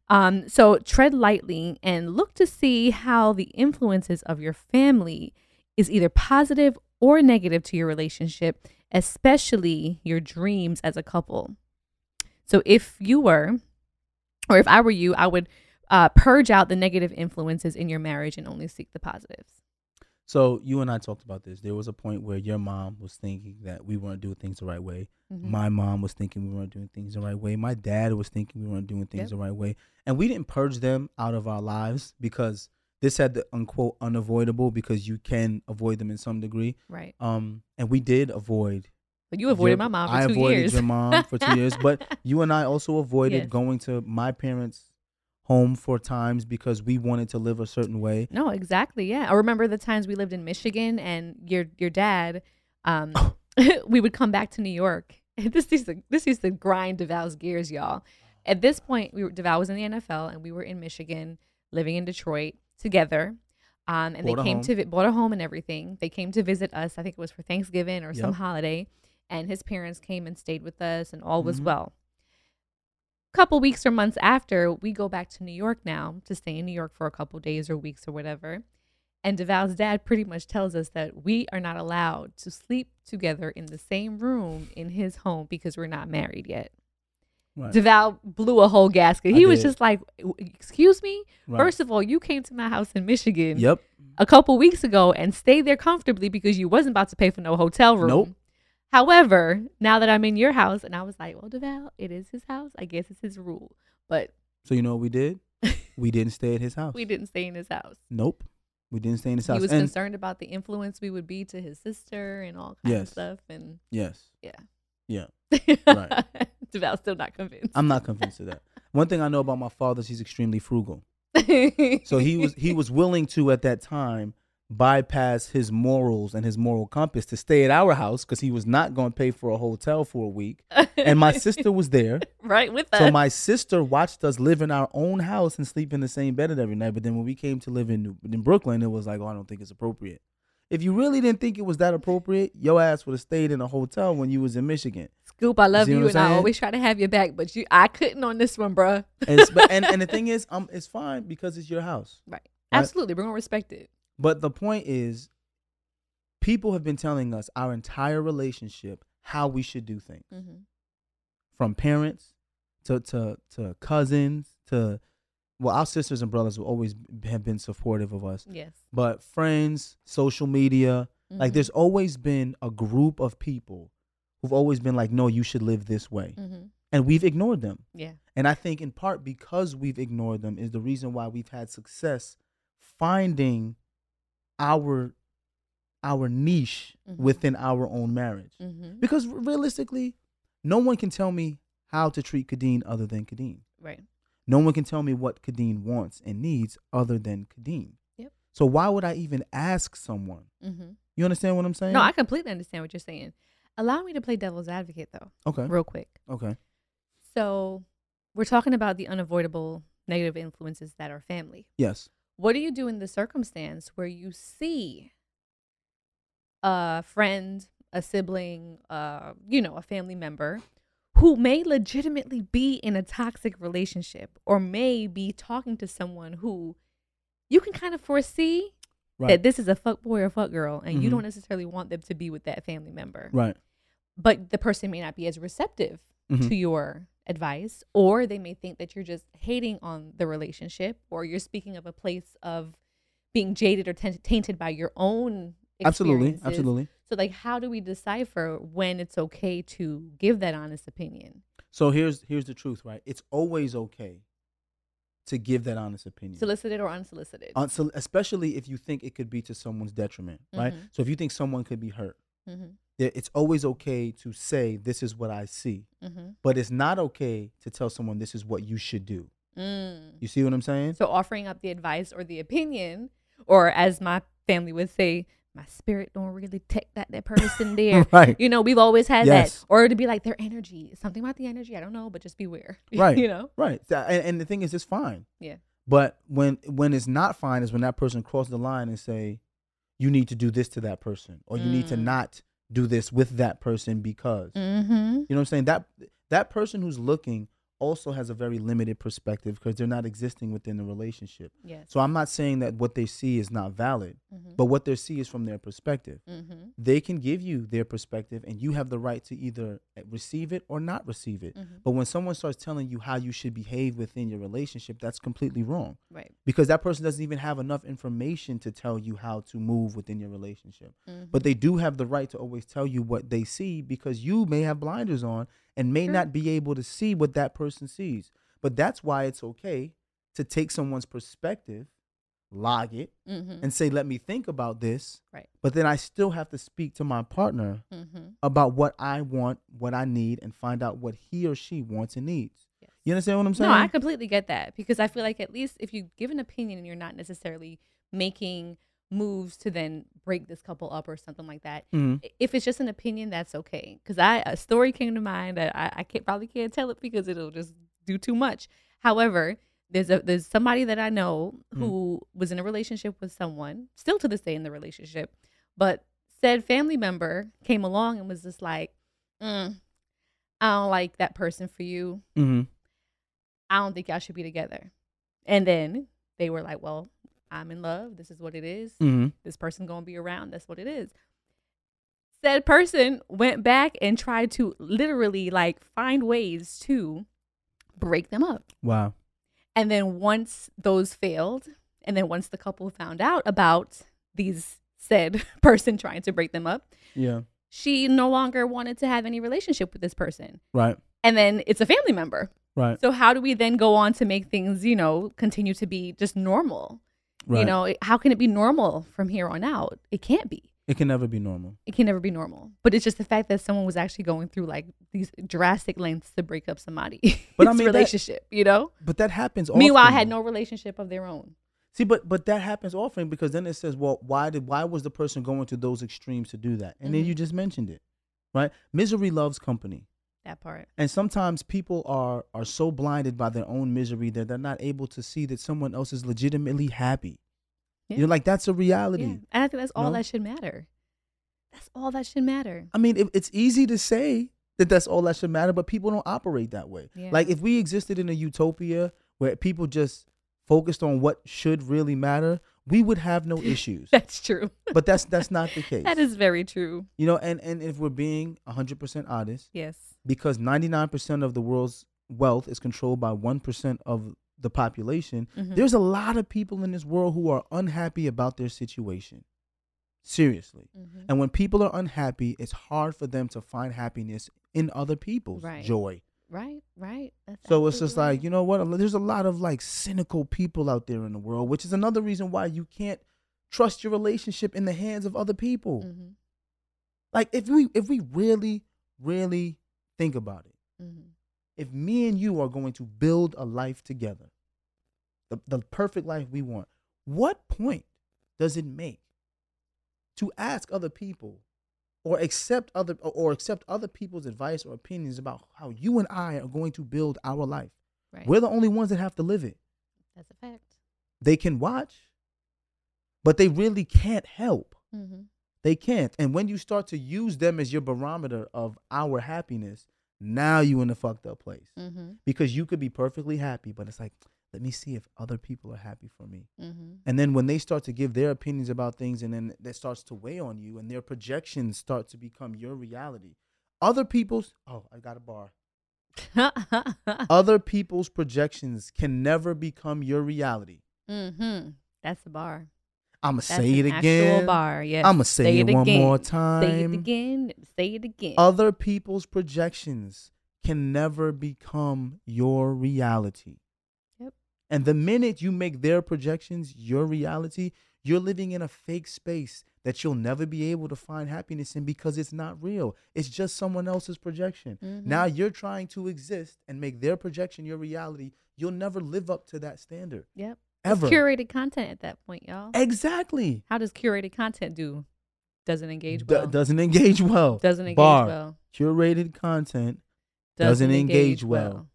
Um, so tread lightly and look to see how the influences of your family is either positive or negative to your relationship, especially your dreams as a couple. So if you were, or if I were you, I would uh, purge out the negative influences in your marriage and only seek the positives. So you and I talked about this. There was a point where your mom was thinking that we weren't doing things the right way. Mhm. My mom was thinking we weren't doing things the right way. My dad was thinking we weren't doing things Yep. the right way. And we didn't purge them out of our lives because this had the unquote unavoidable because you can avoid them in some degree. Right. Um, and we did avoid. But you avoided your- my mom for I two avoided your mom for two years, but you and I also avoided Yes. going to my parents' home for times because we wanted to live a certain way. No, exactly. Yeah. I remember the times we lived in Michigan and your your dad, um, we would come back to New York. This used to this used to grind DeVal's gears, y'all. At this point, we were, DeVal was in the NFL and we were in Michigan, living in Detroit together. Um, and Bought they came home. to vi- bought a home and everything. They came to visit us. I think it was for Thanksgiving or some holiday. And his parents came and stayed with us, and all was Mhm. well. Couple weeks or months after, we go back to New York now to stay in New York for a couple days or weeks or whatever. And DeVal's dad pretty much tells us that we are not allowed to sleep together in the same room in his home because we're not married yet. Right. DeVal blew a whole gasket. I He was just like, "Excuse me. Right. First of all, you came to my house in Michigan Yep. a couple weeks ago and stayed there comfortably because you wasn't about to pay for no hotel room. Nope. However, now that I'm in your house, and I was like, well, DeVal, it is his house. I guess it's his rule. But So you know what we did? we didn't stay at his house. we didn't stay in his house. Nope. We didn't stay in his house. He was and concerned about the influence we would be to his sister and all kinds of stuff. And yes. Yeah. Yeah. Right. DeVal's still not convinced. I'm not convinced of that. One thing I know about my father is he's extremely frugal. So he was he was willing to at that time bypass his morals and his moral compass to stay at our house because he was not going to pay for a hotel for a week. And my sister was there. right with us. So my sister watched us live in our own house and sleep in the same bed every night. But then when we came to live in in Brooklyn, it was like, oh, I don't think it's appropriate. If you really didn't think it was that appropriate, your ass would have stayed in a hotel when you was in Michigan. Scoop, I love what you, and I always try to have your back, but you, I couldn't on this one, bruh. And, and and the thing is, um, it's fine because it's your house. Right. Right. Absolutely. We're going to respect it. But the point is, people have been telling us our entire relationship how we should do things, Mm-hmm. from parents to to to cousins to well, our sisters and brothers will always have been supportive of us, Yes. but friends, social media, like Mhm. there's always been a group of people who've always been like, no, you should live this way, Mhm. and we've ignored them. Yeah. And I think in part because we've ignored them is the reason why we've had success finding our our niche Mhm. within our own marriage. Mm-hmm. Because realistically, no one can tell me how to treat Kadeen other than Kadeen. Right. No one can tell me what Kadeen wants and needs other than Kadeen. Yep. So why would I even ask someone? Mm-hmm. You understand what I'm saying? No, I completely understand what you're saying. Allow me to play devil's advocate, though, okay. real quick. Okay. So, we're talking about the unavoidable negative influences that are family. Yes. What do you do in the circumstance where you see a friend, a sibling, uh, you know, a family member who may legitimately be in a toxic relationship or may be talking to someone who you can kind of foresee Right. that this is a fuck boy or fuck girl and you Mhm. don't necessarily want them to be with that family member. right. But the person may not be as receptive Mhm. to your advice or they may think that you're just hating on the relationship or you're speaking of a place of being jaded or taint- tainted by your own Absolutely, absolutely. So like how do we decipher when it's okay to give that honest opinion? So here's here's the truth, right? It's always okay to give that honest opinion. Solicited or unsolicited? Unsol- especially if you think it could be to someone's detriment, right? Mhm. So if you think someone could be hurt, mm-hmm. It's always okay to say this is what I see, Mm-hmm. but it's not okay to tell someone this is what you should do. Mm. You see what I'm saying? So offering up the advice or the opinion, or as my family would say, my spirit don't really take that that person there. right. You know, we've always had Yes. that. Or to be like their energy. Something about the energy, I don't know, but just beware. Right. you know? Right. And, and the thing is, it's fine. Yeah. But when when it's not fine is when that person crosses the line and say, you need to do this to that person, or you need to Mm. not do this with that person because. Mm-hmm. You know what I'm saying? That that person who's looking also has a very limited perspective because they're not existing within the relationship. Yes. So I'm not saying that what they see is not valid, mm-hmm. but what they see is from their perspective. mm-hmm. They can give you their perspective and you have the right to either receive it or not receive it. Mm-hmm. But when someone starts telling you how you should behave within your relationship, that's completely wrong Right. because that person doesn't even have enough information to tell you how to move within your relationship. Mm-hmm. But they do have the right to always tell you what they see because you may have blinders on and may Sure. not be able to see what that person sees. But that's why it's okay to take someone's perspective, log it, mm-hmm. and say, let me think about this. Right. But then I still have to speak to my partner mm-hmm. about what I want, what I need, and find out what he or she wants and needs. Yes. You understand what I'm saying? No, I completely get that because I feel like at least if you give an opinion and you're not necessarily making moves to then break this couple up or something like that. Mhm. If it's just an opinion, that's okay. Because I a story came to mind that I, I can't probably can't tell it because it'll just do too much. However, there's a there's somebody that I know Mhm. who was in a relationship with someone, still to this day in the relationship, but said family member came along and was just like, mm, I don't like that person for you. Mhm. I don't think y'all should be together. And then they were like, well, I'm in love. This is what it is. Mhm. This person going to be around. That's what it is. Said person went back and tried to literally like find ways to break them up. Wow. And then once those failed, and then once the couple found out about these said person trying to break them up, Yeah. she no longer wanted to have any relationship with this person. Right. And then it's a family member. Right. So how do we then go on to make things, you know, continue to be just normal? Right. You know, how can it be normal from here on out? It can't be. it can never be normal. It can never be normal. But it's just the fact that someone was actually going through like these drastic lengths to break up somebody. But I mean, that- relationship, you know. But that happens. Meanwhile, I often. had no relationship of their own. See, but but that happens often because then it says, well, why did why was the person going to those extremes to do that? And then Mhm. you just mentioned it, right? Misery loves company, That part. and sometimes people are are so blinded by their own misery that they're not able to see that someone else is legitimately happy. Yeah. You're like, that's a reality. Yeah. And I think that's all that should matter. That's all that should matter. I mean, it, it's easy to say that that's all that should matter, but people don't operate that way. Yeah. Like if we existed in a utopia where people just focused on what should really matter, we would have no issues. That's true. but that's that's not the case. that is very true. You know, and, and if we're being 100% honest, Yes. because 99% of the world's wealth is controlled by 1% of the population, Mhm. there's a lot of people in this world who are unhappy about their situation. Seriously. Mhm. And when people are unhappy, it's hard for them to find happiness in other people's Right. joy. Right, right. That's So it's just absolutely like, you know what? There's a lot of like cynical people out there in the world, which is another reason why you can't trust your relationship in the hands of other people. right. Mhm, Like if we if we really really think about it, mhm. if me and you are going to build a life together, the the perfect life we want, what point does it make to ask other people or accept other or- accept other people's advice or opinions about how you and I are going to build our life? Right. We're the only ones that have to live it. That's a fact. They can watch, but they really can't help. Mm-hmm. They can't. And when you start to use them as your barometer of our happiness, now you in a fucked up place. Mm-hmm. Because you could be perfectly happy, but it's like, let me see if other people are happy for me. Mm-hmm. And then when they start to give their opinions about things and then that starts to weigh on you and their projections start to become your reality. Other people's oh, I got a bar. Other people's projections can never become your reality. mm-hmm. That's the bar. I'ma That's say it again. Bar. Yes. I'ma say, it, one again. more time. Say it again. Say it again. Other people's projections can never become your reality. And the minute you make their projections your reality, you're living in a fake space that you'll never be able to find happiness in because it's not real. It's just someone else's projection. Mhm. Now you're trying to exist and make their projection your reality. You'll never live up to that standard. Yep. Ever. It's curated content at that point, y'all. Exactly. How does curated content do? Doesn't engage well. doesn't engage well. doesn't engage Bar. well. Curated content. Doesn't engage well.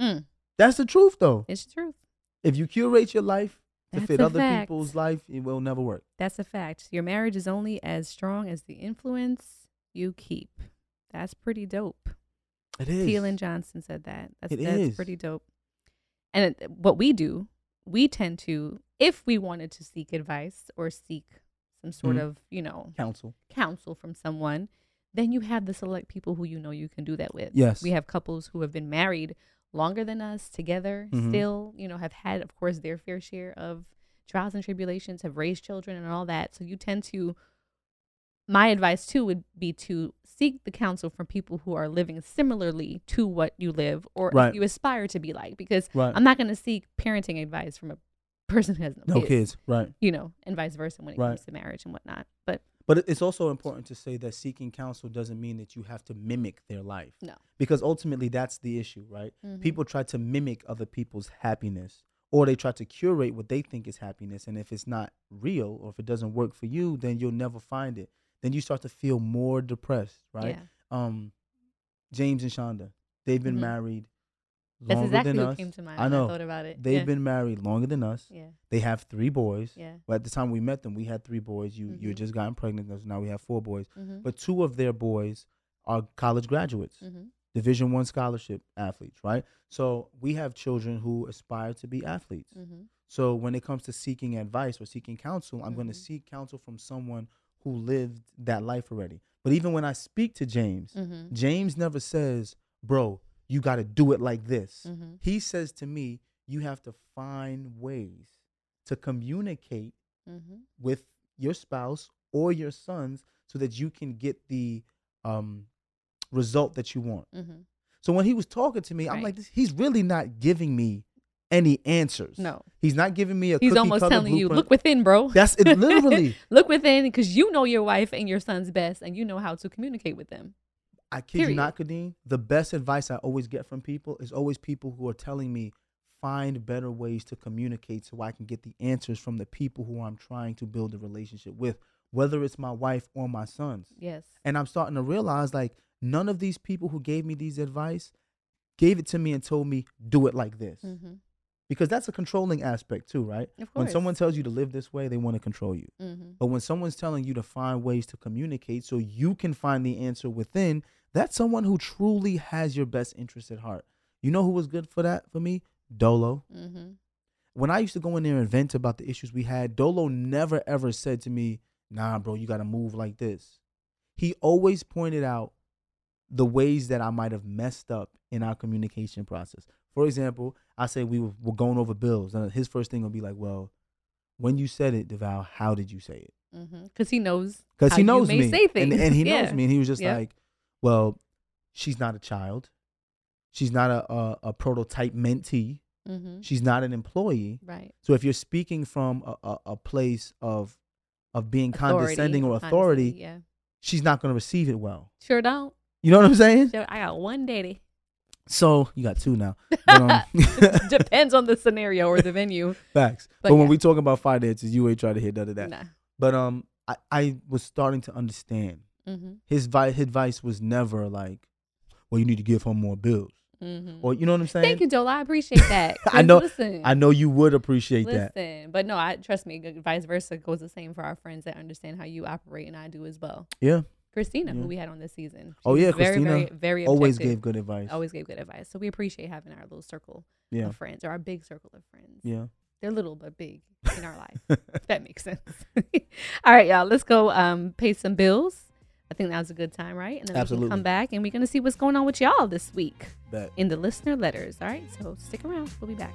Mm, That's the truth though. it's true. If you curate your life to That's fit other fact. people's life, it will never work. That's a fact. Your marriage is only as strong as the influence you keep. That's pretty dope. It is. Thielen Johnson said that. That's, It that's is. pretty dope. And it- what we do, we tend to, if we wanted to seek advice or seek some sort Mhm. of, you know, Counsel. counsel from someone, then you have the select people who you know you can do that with. Yes. We have couples who have been married longer than us together, Mhm. still, you know, have had, of course, their fair share of trials and tribulations, have raised children and all that. So you tend to, my advice too would be to seek the counsel from people who are living similarly to what you live or Right. you aspire to be like. Because Right. I'm not going to seek parenting advice from a person who has no, no kids. Right. you know, and vice versa when it Right. comes to marriage and whatnot. But it's also important to say that seeking counsel doesn't mean that you have to mimic their life. No. Because ultimately that's the issue, right? Mhm. People try to mimic other people's happiness or they try to curate what they think is happiness and if it's not real or if it doesn't work for you, then you'll never find it. Then you start to feel more depressed, right? yeah, Um James and Shonda, they've been Mhm. married that's exactly than what us. came to mind. I when know. I thought about it. They've yeah. been married longer than us. Yeah. They have three boys. Yeah. Well, at the time we met them, we had three boys. You you had Mhm. just gotten pregnant, so now we have four boys. Mm-hmm. But two of their boys are college graduates, mm-hmm. Division One scholarship athletes, right? So we have children who aspire to be athletes. Mm-hmm. So when it comes to seeking advice or seeking counsel, I'm going to Mhm. seek counsel from someone who lived that life already. But even when I speak to James, Mm-hmm. James never says, "Bro, you got to do it like this." Mm-hmm. He says to me, "You have to find ways to communicate Mm-hmm. with your spouse or your sons so that you can get the um, result that you want." Mm-hmm. So when he was talking to me, I'm like, he's really not giving me any answers. No. he's not giving me a. He's almost telling you, look within, bro. That's it, literally. look within because you know your wife and your son's best and you know how to communicate with them. I kid you not, Kadeen. The best advice I always get from people is always people who are telling me find better ways to communicate so I can get the answers from the people who I'm trying to build a relationship with, whether it's my wife or my sons. Yes. And I'm starting to realize like none of these people who gave me these advice gave it to me and told me do it like this. Mm-hmm. Because that's a controlling aspect too, right? Of course. When someone tells you to live this way, they want to control you. Mm-hmm. But when someone's telling you to find ways to communicate so you can find the answer within, that's someone who truly has your best interest at heart. You know who was good for that for me? Dolo. Mm-hmm. When I used to go in there and vent about the issues we had, Dolo never ever said to me, nah, bro, you got to move like this. He always pointed out the ways that I might have messed up in our communication process. For example, I say we were, were going over bills, and his first thing would be like, well, when you said it, Deval, how did you say it? Because he knows. because he you knows may me, Say things. and, and he knows me, and he was just Yep. like, "Well, she's not a child, she's not a a, a prototype mentee, Mm-hmm. she's not an employee. Right. So if you're speaking from a, a, a place of of being Authority, condescending or authority, Yeah. she's not going to receive it well. Sure don't. You know what I'm saying? Sure, I got one daddy. So you got two now. But, um, Depends on the scenario or the venue. Facts. But, But when yeah. we talk about finances, you ain't trying to hear none of that. Nah. But um, I, I was starting to understand Mm-hmm. his vi- his advice was never like, "Well, you need to give her more bills," Mm-hmm. or you know what I'm saying. Thank you, Dola. I appreciate that. I know- Listen, I know you would appreciate listen, that. but no, I trust me. Vice versa goes the same for our friends that understand how you operate, and I do as well. Yeah, Christina, Yeah. who we had on this season. Oh, yeah, very, Christina very, very always gave good advice. always gave good advice. So we appreciate having our little circle yeah, of friends or our big circle of friends. yeah. They're little but big in our life. if that makes sense. All right, y'all. Let's go um, pay some bills. I think that was a good time, right? And then Absolutely. we can come back and we're going to see what's going on with y'all this week Bet. in the listener letters. All right, so stick around. We'll be back.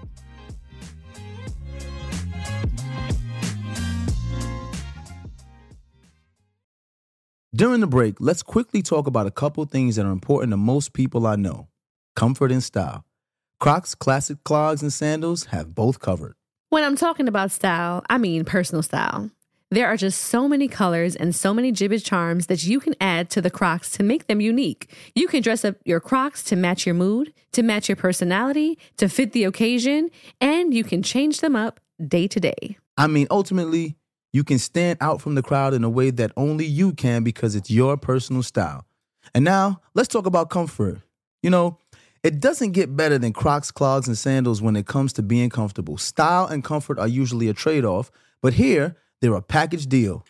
During the break, let's quickly talk about a couple things that are important to most people I know comfort and style. Crocs classic clogs and sandals have both covered. When I'm talking about style, I mean personal style. There are just so many colors and so many Jibbitz charms that you can add to the Crocs to make them unique. You can dress up your Crocs to match your mood, to match your personality, to fit the occasion, and you can change them up day to day. I mean, ultimately, you can stand out from the crowd in a way that only you can because it's your personal style. And now, let's talk about comfort. You know, it doesn't get better than Crocs, clogs, and sandals when it comes to being comfortable. Style and comfort are usually a trade off, but here, they're a package deal.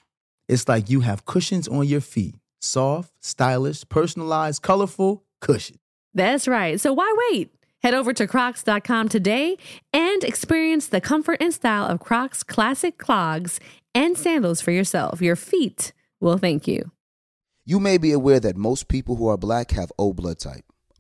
It's like you have cushions on your feet soft, stylish, personalized, colorful cushion. That's right. So why wait? Head over to crocs.com today and experience the comfort and style of Crocs classic clogs and sandals for yourself. Your feet will thank you. You may be aware that most people who are black have O blood type.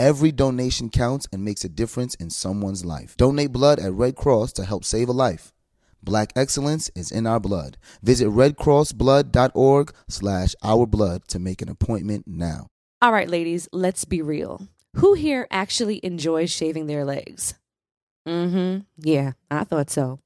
Every donation counts and makes a difference in someone's life. Donate blood at Red Cross to help save a life. Black excellence is in our blood. Visit redcrossblood.org slash our blood to make an appointment now. All right, ladies, let's be real. Who here actually enjoys shaving their legs? Mm hmm. Yeah, I thought so.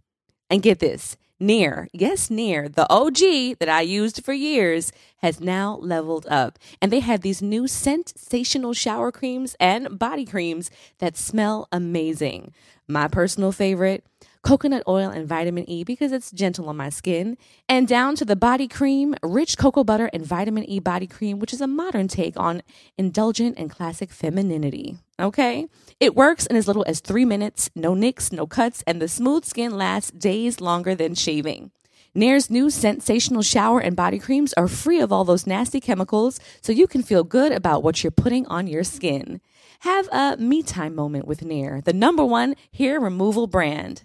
And get this Nair, yes, Nair, the OG that I used for years, has now leveled up. And they have these new sensational shower creams and body creams that smell amazing. My personal favorite coconut oil and vitamin E because it's gentle on my skin, and down to the body cream, rich cocoa butter and vitamin E body cream, which is a modern take on indulgent and classic femininity. Okay? It works in as little as three minutes, no nicks, no cuts, and the smooth skin lasts days longer than shaving. Nair's new sensational shower and body creams are free of all those nasty chemicals, so you can feel good about what you're putting on your skin. Have a me time moment with Nair, the number one hair removal brand.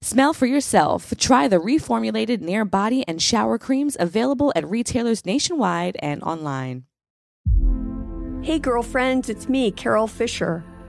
Smell for yourself. Try the reformulated Nair body and shower creams available at retailers nationwide and online. Hey, girlfriends, it's me, Carole Fisher.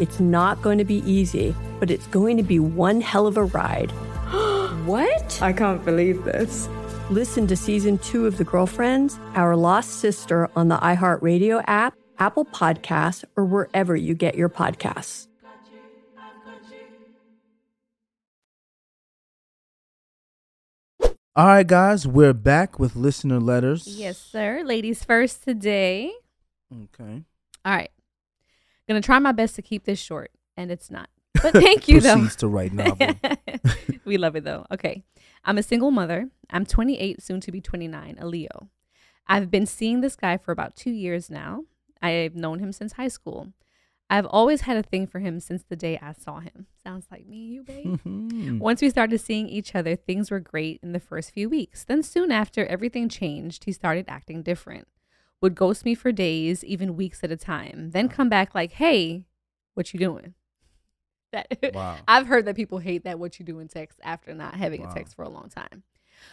It's not going to be easy, but it's going to be one hell of a ride. what? I can't believe this. Listen to season two of The Girlfriends, Our Lost Sister on the iHeartRadio app, Apple Podcasts, or wherever you get your podcasts. All right, guys, we're back with listener letters. Yes, sir. Ladies first today. Okay. All right. Gonna try my best to keep this short, and it's not. But thank you though. To write novel. we love it though. Okay. I'm a single mother. I'm 28, soon to be 29, a Leo. I've been seeing this guy for about two years now. I've known him since high school. I've always had a thing for him since the day I saw him. Sounds like me and you, babe. Mhm. Once we started seeing each other, things were great in the first few weeks. Then soon after, everything changed. He started acting different. Would ghost me for days, even weeks at a time. Then come back like, "Hey, what you doing?" That Wow. I've heard that people hate that what you doing text after not having Wow. a text for a long time.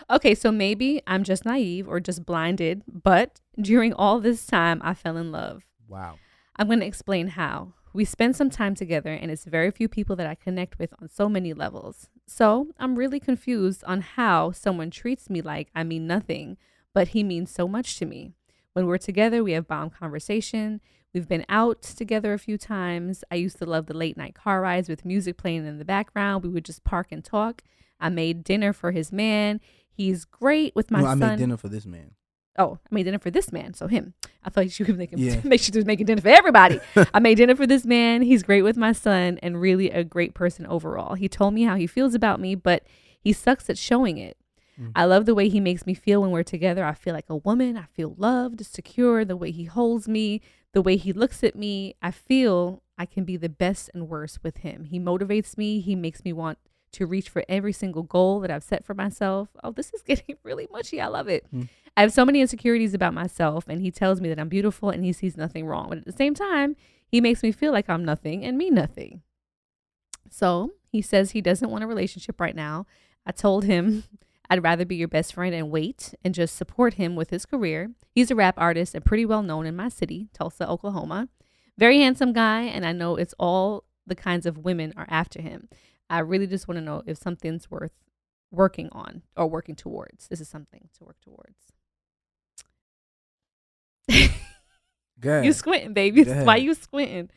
Okay, so maybe I'm just naive or just blinded, but during all this time I fell in love. Wow. I'm going to explain how. We spend some time together, and it's very few people that I connect with on so many levels. So I'm really confused on how someone treats me like I mean nothing, but he means so much to me. When we're together, we have bomb conversation. We've been out together a few times. I used to love the late night car rides with music playing in the background. We would just park and talk. I made dinner for his man. He's great with my no, I made dinner for this man. Oh, I made dinner for this man, so him. I thought she was making Yeah. make sure she was making dinner for everybody. I made dinner for this man. He's great with my son and really a great person overall. He told me how he feels about me, but he sucks at showing it. Mm. I love the way he makes me feel when we're together. I feel like a woman. I feel loved, secure, the way he holds me, the way he looks at me. I feel I can be the best and worst with him. He motivates me. He makes me want to reach for every single goal that I've set for myself. Oh, this is getting really mushy. I love it. Mm. I have so many insecurities about myself, and he tells me that I'm beautiful and he sees nothing wrong. But at the same time, he makes me feel like I'm nothing and mean nothing. So he says he doesn't want a relationship right now. I told him I'd rather be your best friend and wait and just support him with his career. He's a rap artist and pretty well known in my city, Tulsa, Oklahoma. Very handsome guy, and I know it's all the kinds of women are after him. I really just want to know if something's worth working on or working towards. This is something to work towards. Good. You squinting, baby. Why you squinting?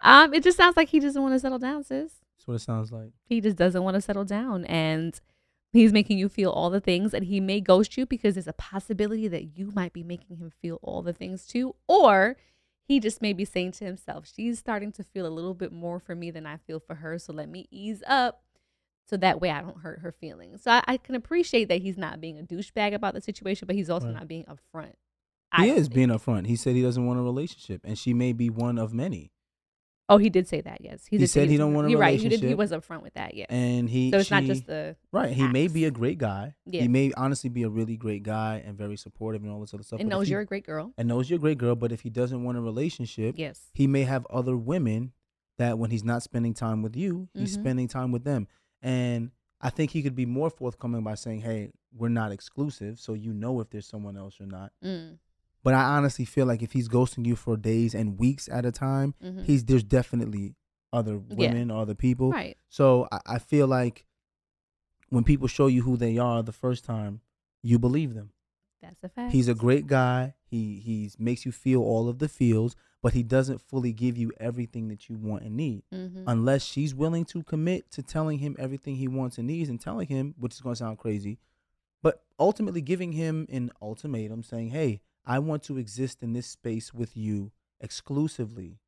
Um, it just sounds like he doesn't want to settle down, sis. That's what it sounds like. He just doesn't want to settle down, and he's making you feel all the things, and he may ghost you because there's a possibility that you might be making him feel all the things too, or he just may be saying to himself, "She's starting to feel a little bit more for me than I feel for her, so let me ease up." So that way I don't hurt her feelings. So I, I can appreciate that he's not being a douchebag about the situation, but he's also Right. not being upfront. He I is think. being upfront. He said he doesn't want a relationship, and she may be one of many. Oh, he did say that. Yes, He did say said he don't want a You're right. He did. He was upfront with that. Yeah. And he, so it's not just the right. He may be a great guy. Yeah. He may honestly be a really great guy and very supportive and all this other stuff. and but knows he- you're a great girl. and knows you're a great girl. But if he doesn't want a relationship, Yes. he may have other women that when he's not spending time with you, he's Mhm. spending time with them. And I think he could be more forthcoming by saying, "Hey, we're not exclusive, so you know if there's someone else or not." Mm. But I honestly feel like if he's ghosting you for days and weeks at a time, Mhm. he's there's definitely other Yeah. women or other people. Right. So I, I feel like when people show you who they are the first time, you believe them. That's a fact. He's a great guy. He he's makes you feel all of the feels, but he doesn't fully give you everything that you want and need. Mhm. Unless she's willing to commit to telling him everything he wants and needs and telling him, which is going to sound crazy, but ultimately giving him an ultimatum saying, "Hey, I want to exist in this space with you exclusively.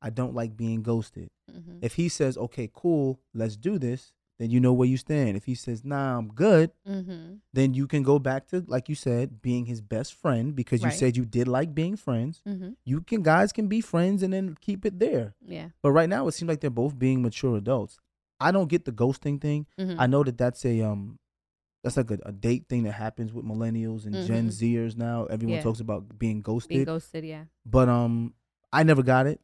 I don't like being ghosted." Mhm. If he says, "Okay, cool, let's do this," then you know where you stand. If he says, "Nah, I'm good," Mhm. then you can go back to like you said being his best friend because you said you did like being friends Mhm. you can guys can be friends and then keep it there Yeah. but right now it seems like they're both being mature adults i don't get the ghosting thing Mhm. i know that that's a um that's like a, a date thing that happens with millennials and gen Mhm. zers now everyone Yeah. talks about being ghosted Being ghosted. Yeah. but um i never got it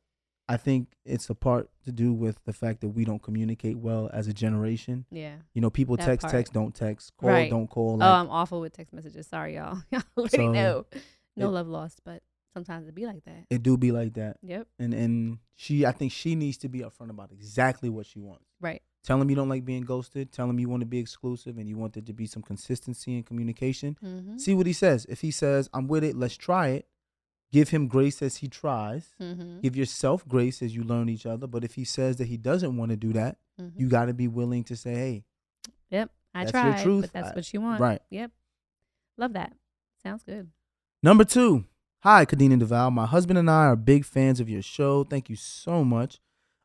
i think it's a part to do with the fact that we don't communicate well as a generation Yeah. you know people That text part. text don't text call Right. don't call oh, I'm awful with text messages. Sorry, y'all. Y'all already So, know. No it- love lost, but sometimes it be like that. it do be like that Yep. and and she I think she needs to be upfront about exactly what she wants. Right. Tell him you don't like being ghosted. Tell him you want to be exclusive and you want there to be some consistency in communication. Mhm. See what he says. If he says I'm with it, let's try it. Give him grace as he tries. Mhm. Give yourself grace as you learn each other. But if he says that he doesn't want to do that, Mhm. you got to be willing to say, "Hey, Yep. I that's your truth. but that's I- what you want. right. Yep. Love that. Sounds good. Number two. Hi, Kadena DeVal. My husband and I are big fans of your show. Thank you so much.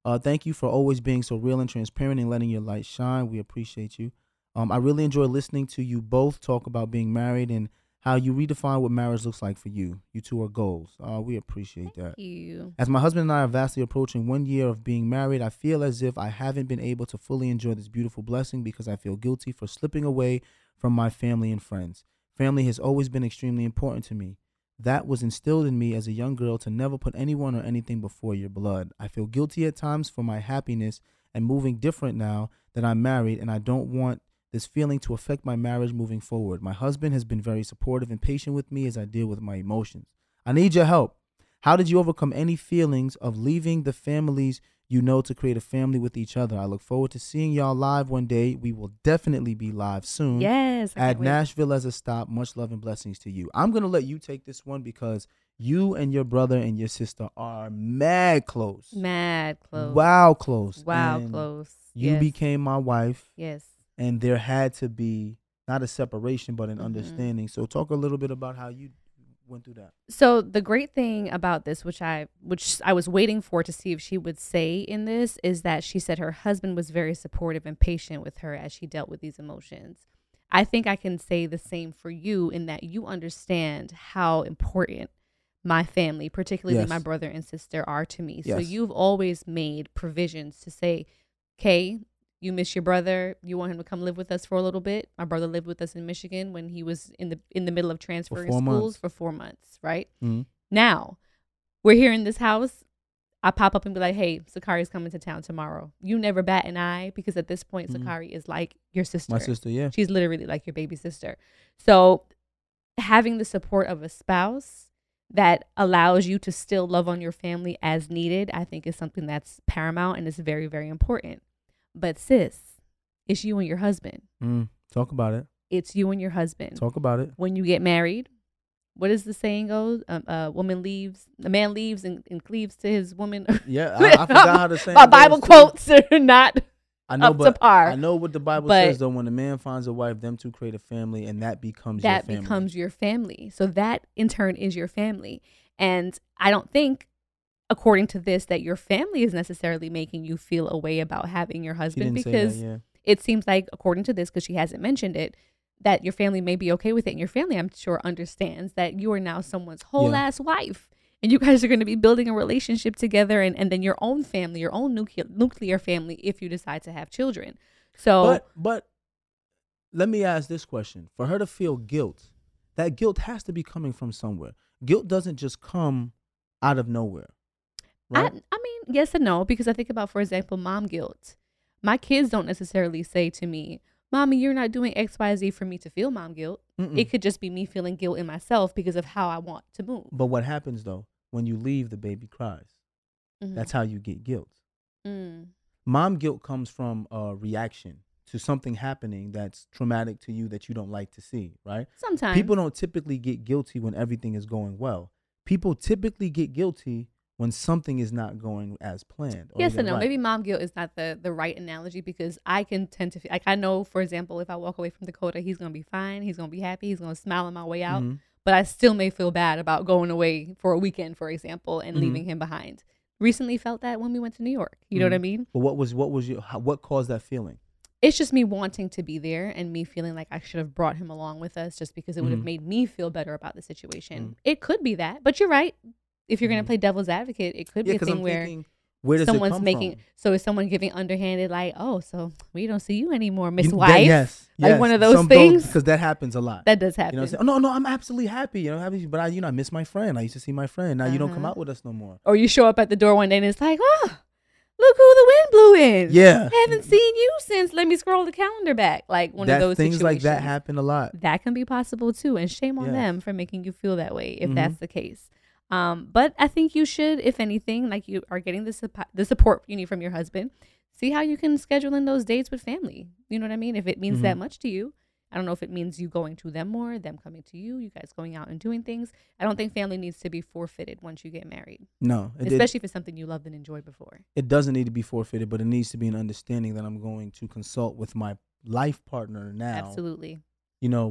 Uh, thank you for always being so real and transparent and letting your light shine. We appreciate you. Um, I really enjoy listening to you both talk about being married and how you redefine what marriage looks like for you. You two are goals. Uh, we appreciate that. Thank you. As my husband and I are vastly approaching one year of being married, I feel as if I haven't been able to fully enjoy this beautiful blessing because I feel guilty for slipping away from my family and friends. Family has always been extremely important to me. That was instilled in me as a young girl to never put anyone or anything before your blood. I feel guilty at times for my happiness and moving different now that I'm married, and I don't want this feeling to affect my marriage moving forward. My husband has been very supportive and patient with me as I deal with my emotions. I need your help. How did you overcome any feelings of leaving the families you know to create a family with each other? I look forward to seeing y'all live one day. We will definitely be live soon. Yes. Wait. Nashville as a stop. Much love and blessings to you. I'm gonna let you take this one because you and your brother and your sister are mad close. Mad close. Wow, close. Wow, And close. You yes. became my wife, Yes. and there had to be not a separation, but an Mhm. understanding. So, talk a little bit about how you went through that. So the great thing about this, which I which I was waiting for to see if she would say in this, is that she said her husband was very supportive and patient with her as she dealt with these emotions. I think I can say the same for you in that you understand how important my family, particularly Yes. my brother and sister, are to me. So you've always made provisions to say, "Okay, you miss your brother. You want him to come live with us for a little bit." My brother lived with us in Michigan when he was in the in the middle of transferring four schools months. for four months, right? Mhm. Now, we're here in this house. I pop up and be like, hey, Sakari's coming to town tomorrow. You never bat an eye because at this point, Mhm. Sakari is like your sister. My sister, yeah. She's literally like your baby sister. So, having the support of a spouse that allows you to still love on your family as needed, I think is something that's paramount and is very, very important. But, sis, it's you and your husband. Mm, talk about it. It's you and your husband Talk about it. when you get married, what does the saying go? Um, a woman leaves, a man leaves and, and cleaves to his woman. Yeah, I, I forgot how to say. My Bible quotes are not. I know, up to but par. I know what the Bible But- says though. When a man finds a wife, them two create a family, and that becomes that your family. becomes your family. So that in turn is your family. And I don't think, according to this, that your family is necessarily making you feel a way about having your husband because that, yeah. it seems like, according to this, because she hasn't mentioned it, that your family may be okay with it. And your family, I'm sure, understands that you are now someone's whole Yeah. ass wife. And you guys are going to be building a relationship together and, and then your own family, your own nuclear, nuclear family, if you decide to have children. So, But but let me ask this question: For her to feel guilt, that guilt has to be coming from somewhere. Guilt doesn't just come out of nowhere, right? I, I mean, yes and no, because I think about, for example, mom guilt. My kids don't necessarily say to me, Mommy, you're not doing XYZ for me to feel mom guilt. Mm-mm. It could just be me feeling guilt in myself because of how I want to move. but what happens though when you leave? The baby cries. Mhm. That's how you get guilt. Mm. Mom guilt comes from a reaction to something happening that's traumatic to you that you don't like to see, right? Sometimes. People don't typically get guilty when everything is going well. People typically get guilty when something is not going as planned. Yes and no. right. Maybe mom guilt is not the, the right analogy because I can tend to feel like I know, for example, if I walk away from Dakota, he's going to be fine. He's going to be happy. He's going to smile on my way out. Mhm. but I still may feel bad about going away for a weekend, for example, and Mhm. leaving him behind. Recently felt that when we went to New York. You know what I Mhm. mean? But what was what was your how, what caused that feeling? It's just me wanting to be there and me feeling like I should have brought him along with us just because it would have Mhm. made me feel better about the situation. Mhm. It could be that, but you're right. If you're going to play devil's advocate, it could be a thing I'm where thinking, where does someone's it come making from? so is someone giving underhanded like, "Oh, so we don't see you anymore, Miss You- that- Wife." yes, Like yes. one of those Some things? because that happens a lot. That does happen. you know, oh, no, no, I'm absolutely happy. You know, happy, but I, you know, I miss my friend. I used to see my friend. Now you don't come Uh-huh. out with us no more. or you show up at the door one day and it's like, "Oh, look who the wind blew in." Yeah, haven't seen you since let me scroll the calendar back like one that of those things like that situations. happen a lot. that can be possible too and shame on them for making you feel that way if Mhm. that's the case um but i think you should if anything like you are getting the, the support you need from your husband see how you can schedule in those dates with family you know what i mean if it means that Mhm. much to you i don't know if it means you going to them more them coming to you you guys going out and doing things i don't think family needs to be forfeited once you get married No, it, it, especially if it's something you loved and enjoyed before it doesn't need to be forfeited, but it needs to be an understanding that I'm going to consult with my life partner now. absolutely You know,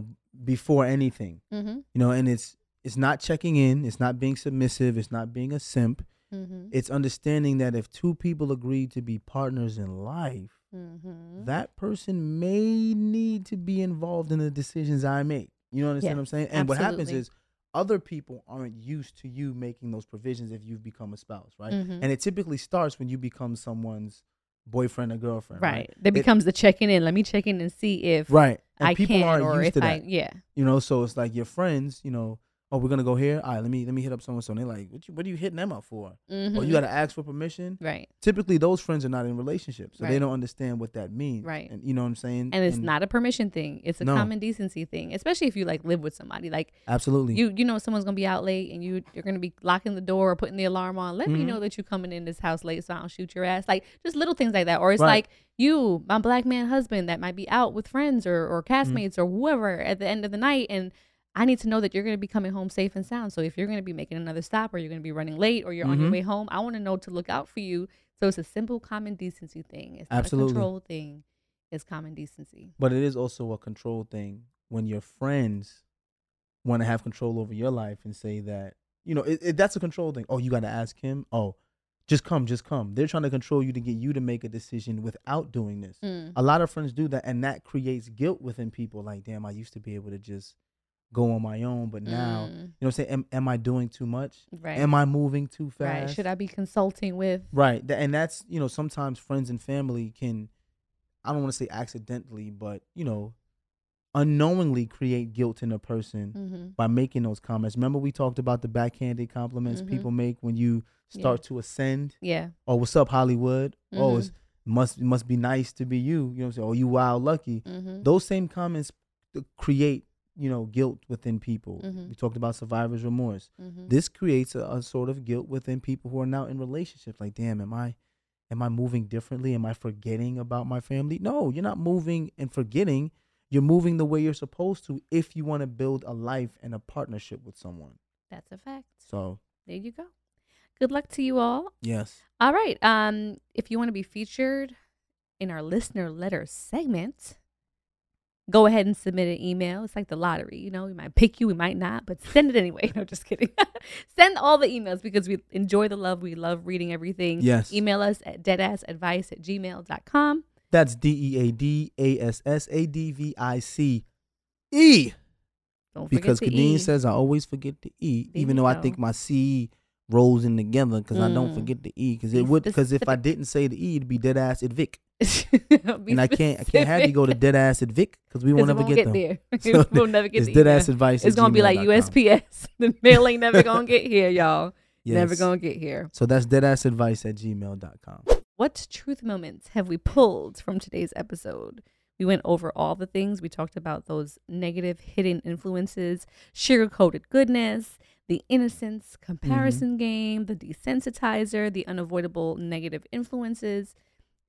before anything. mm-hmm. You know, and it's it's not checking in. It's not being submissive. It's not being a simp. Mm-hmm. It's understanding that if two people agree to be partners in life, Mm-hmm. that person may need to be involved in the decisions I make. You understand what I'm saying? And what happens is other people aren't used to you making those provisions if you've become a spouse, right? Mhm. And it typically starts when you become someone's boyfriend or girlfriend, right. right? That It- becomes the checking in. Let me check in and see if right. And I people can aren't or used if to I that. yeah. You know, so it's like your friends, you know, Oh, we're gonna go here. All right, let me let me hit up so and so. And they're like, what you what are you hitting them up for? Mhm. Or you gotta ask for permission. right. Typically, those friends are not in relationships, so they don't understand what that means. Right. And you know what I'm saying? And it's not a permission thing. It's a No. common decency thing, especially if you like live with somebody. Like absolutely. you, you know, someone's gonna be out late, and you you're gonna be locking the door or putting the alarm on. Let me Mhm. know that you're coming in this house late, so I don't shoot your ass. Like just little things like that. Or it's Right. like you, my black man husband, that might be out with friends or or Mm-hmm. castmates or whoever at the end of the night, and I need to know that you're gonna be coming home safe and sound. So if you're gonna be making another stop, or you're gonna be running late, or you're on your Mhm. way home, I want to know to look out for you. So it's a simple common decency thing. It's not Absolutely. a control thing. It's common decency. But it is also a control thing when your friends want to have control over your life and say that you know it, it, that's a control thing. Oh, you got to ask him. Oh, just come, just come. They're trying to control you to get you to make a decision without doing this. Mm. A lot of friends do that, and that creates guilt within people. Like, damn, I used to be able to just go on my own, but now, Mm. you know, what I'm saying, am, am I doing too much? Right. Am I moving too fast? Right. Should I be consulting with? Right. And that's, you know, sometimes friends and family can, I don't want to say accidentally, but, you know, unknowingly create guilt in a person Mm-hmm. by making those comments. Remember, we talked about the backhanded compliments Mhm. people make when you start to ascend? Yeah. Oh, what's up, Hollywood? Oh, Mhm. it's must it must be nice to be you. You know what I'm saying? Oh, you wild lucky. Mm-hmm. Those same comments create, you know, guilt within people. Mhm. We talked about survivor's remorse Mm-hmm. this creates a, a sort of guilt within people who are now in relationships like damn am i am i moving differently am i forgetting about my family no you're not moving and forgetting you're moving the way you're supposed to if you want to build a life and a partnership with someone That's a fact. so There you go. Good luck to you all. yes All right. Um, if you want to be featured in our listener letter segment, go ahead and submit an email. It's like the lottery, you know. We might pick you, we might not, but send it anyway. No, just kidding. send all the emails because we enjoy the love. We love reading everything. Yes. Email us at deadassadvice at gmail.com. that's d-e-a-d-a-s-s-a-d-v-i-c e Don't because to Kadeen E. says i always forget the e There even though i think my c rolls in together because i don't Mm. forget the e because it would because if i didn't say the e it'd be dead ass vic Be and I can't I can't have you go to dead ass at Vic because we won't ever get, get them. there. So we'll never get it's the dead ass advice. It's gonna be like USPS. the mail ain't never gonna get here, y'all. Never gonna get here. So that's dead ass advice at gmail.com. What truth moments have we pulled from today's episode? We went over all the things. We talked about those negative hidden influences, sugar coated goodness, the innocence mm-hmm. comparison game, the desensitizer, the unavoidable negative influences.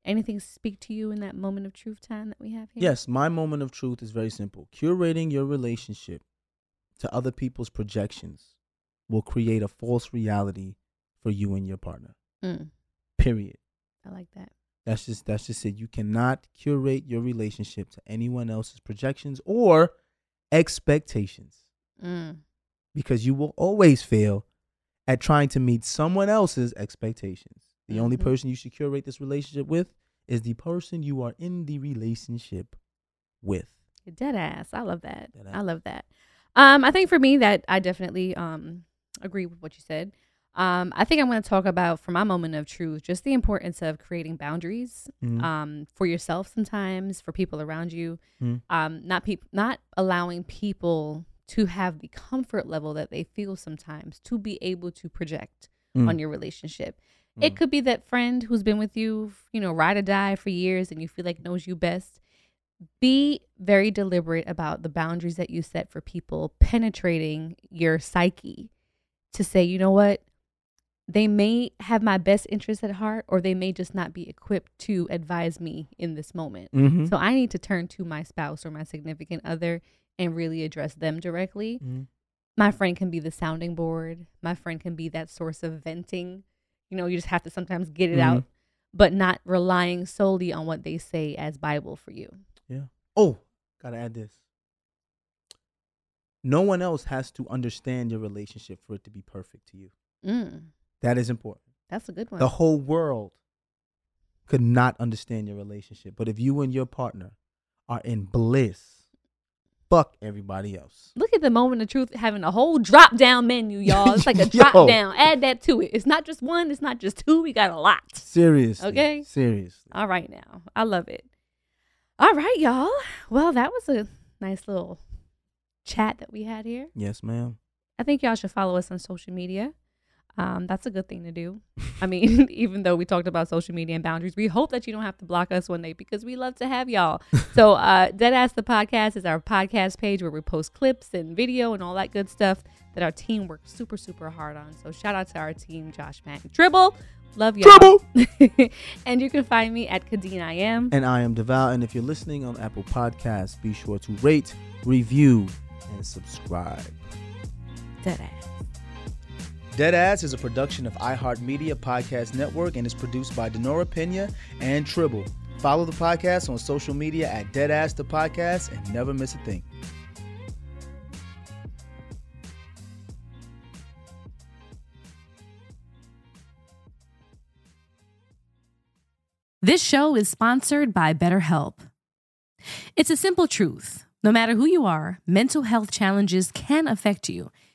Anything speak to you in that moment of truth time that we have here? Yes, my moment of truth is very simple. Curating your relationship to other people's projections will create a false reality for you and your partner. Mm, Period. I like that. That's just that's just it. You cannot curate your relationship to anyone else's projections or expectations Mm, because you will always fail at trying to meet someone else's expectations. The only Mhm. person you should curate this relationship with is the person you are in the relationship with. Dead ass. I love that. I love that. Um, I think for me that I definitely um agree with what you said. Um, I think I'm going to talk about for my moment of truth, just the importance of creating boundaries Mhm. um, for yourself sometimes, for people around you. Mhm. Um, not people, not allowing people to have the comfort level that they feel sometimes to be able to project Mm. on your relationship. It Mm. could be that friend who's been with you, you know, ride or die for years and you feel like knows you best. Be very deliberate about the boundaries that you set for people penetrating your psyche to say, you know what? They may have my best interest at heart or they may just not be equipped to advise me in this moment. Mhm. So I need to turn to my spouse or my significant other and really address them directly Mhm. my friend can be the sounding board. My friend can be that source of venting. You know, you just have to sometimes get it out, but not relying solely on what they say as Bible for you. Yeah. Oh, gotta add this. No one else has to understand your relationship for it to be perfect to you. Mm, That is important. that's a good one. The whole world could not understand your relationship. But if you and your partner are in bliss, fuck everybody else. Look at the moment of truth having a whole drop down menu, y'all. It's like a drop down. Add that to it. It's not just one, it's not just two. We got a lot. Seriously. Okay. Seriously. All right, now. I love it. All right, y'all. Well, that was a nice little chat that we had here. Yes, ma'am. I I think y'all should follow us on social media. Um, that's a good thing to do. I mean, even though we talked about social media and boundaries, we hope that you don't have to block us one day because we love to have y'all. so, uh, Deadass the podcast is our podcast page where we post clips and video and all that good stuff that our team works super, super hard on. So, shout out to our team, Josh, Matt, and Tribble. Love y'all. and you can find me at Kadeen I am. And I am Deval. And if you're listening on Apple Podcasts, be sure to rate, review, and subscribe. Deadass. Deadass is a production of iHeartMedia Podcast Network and is produced by Denora Pena and Tribble. Follow the podcast on social media at Deadass the Podcast and never miss a thing. This show is sponsored by BetterHelp. It's a simple truth. No matter who you are, mental health challenges can affect you,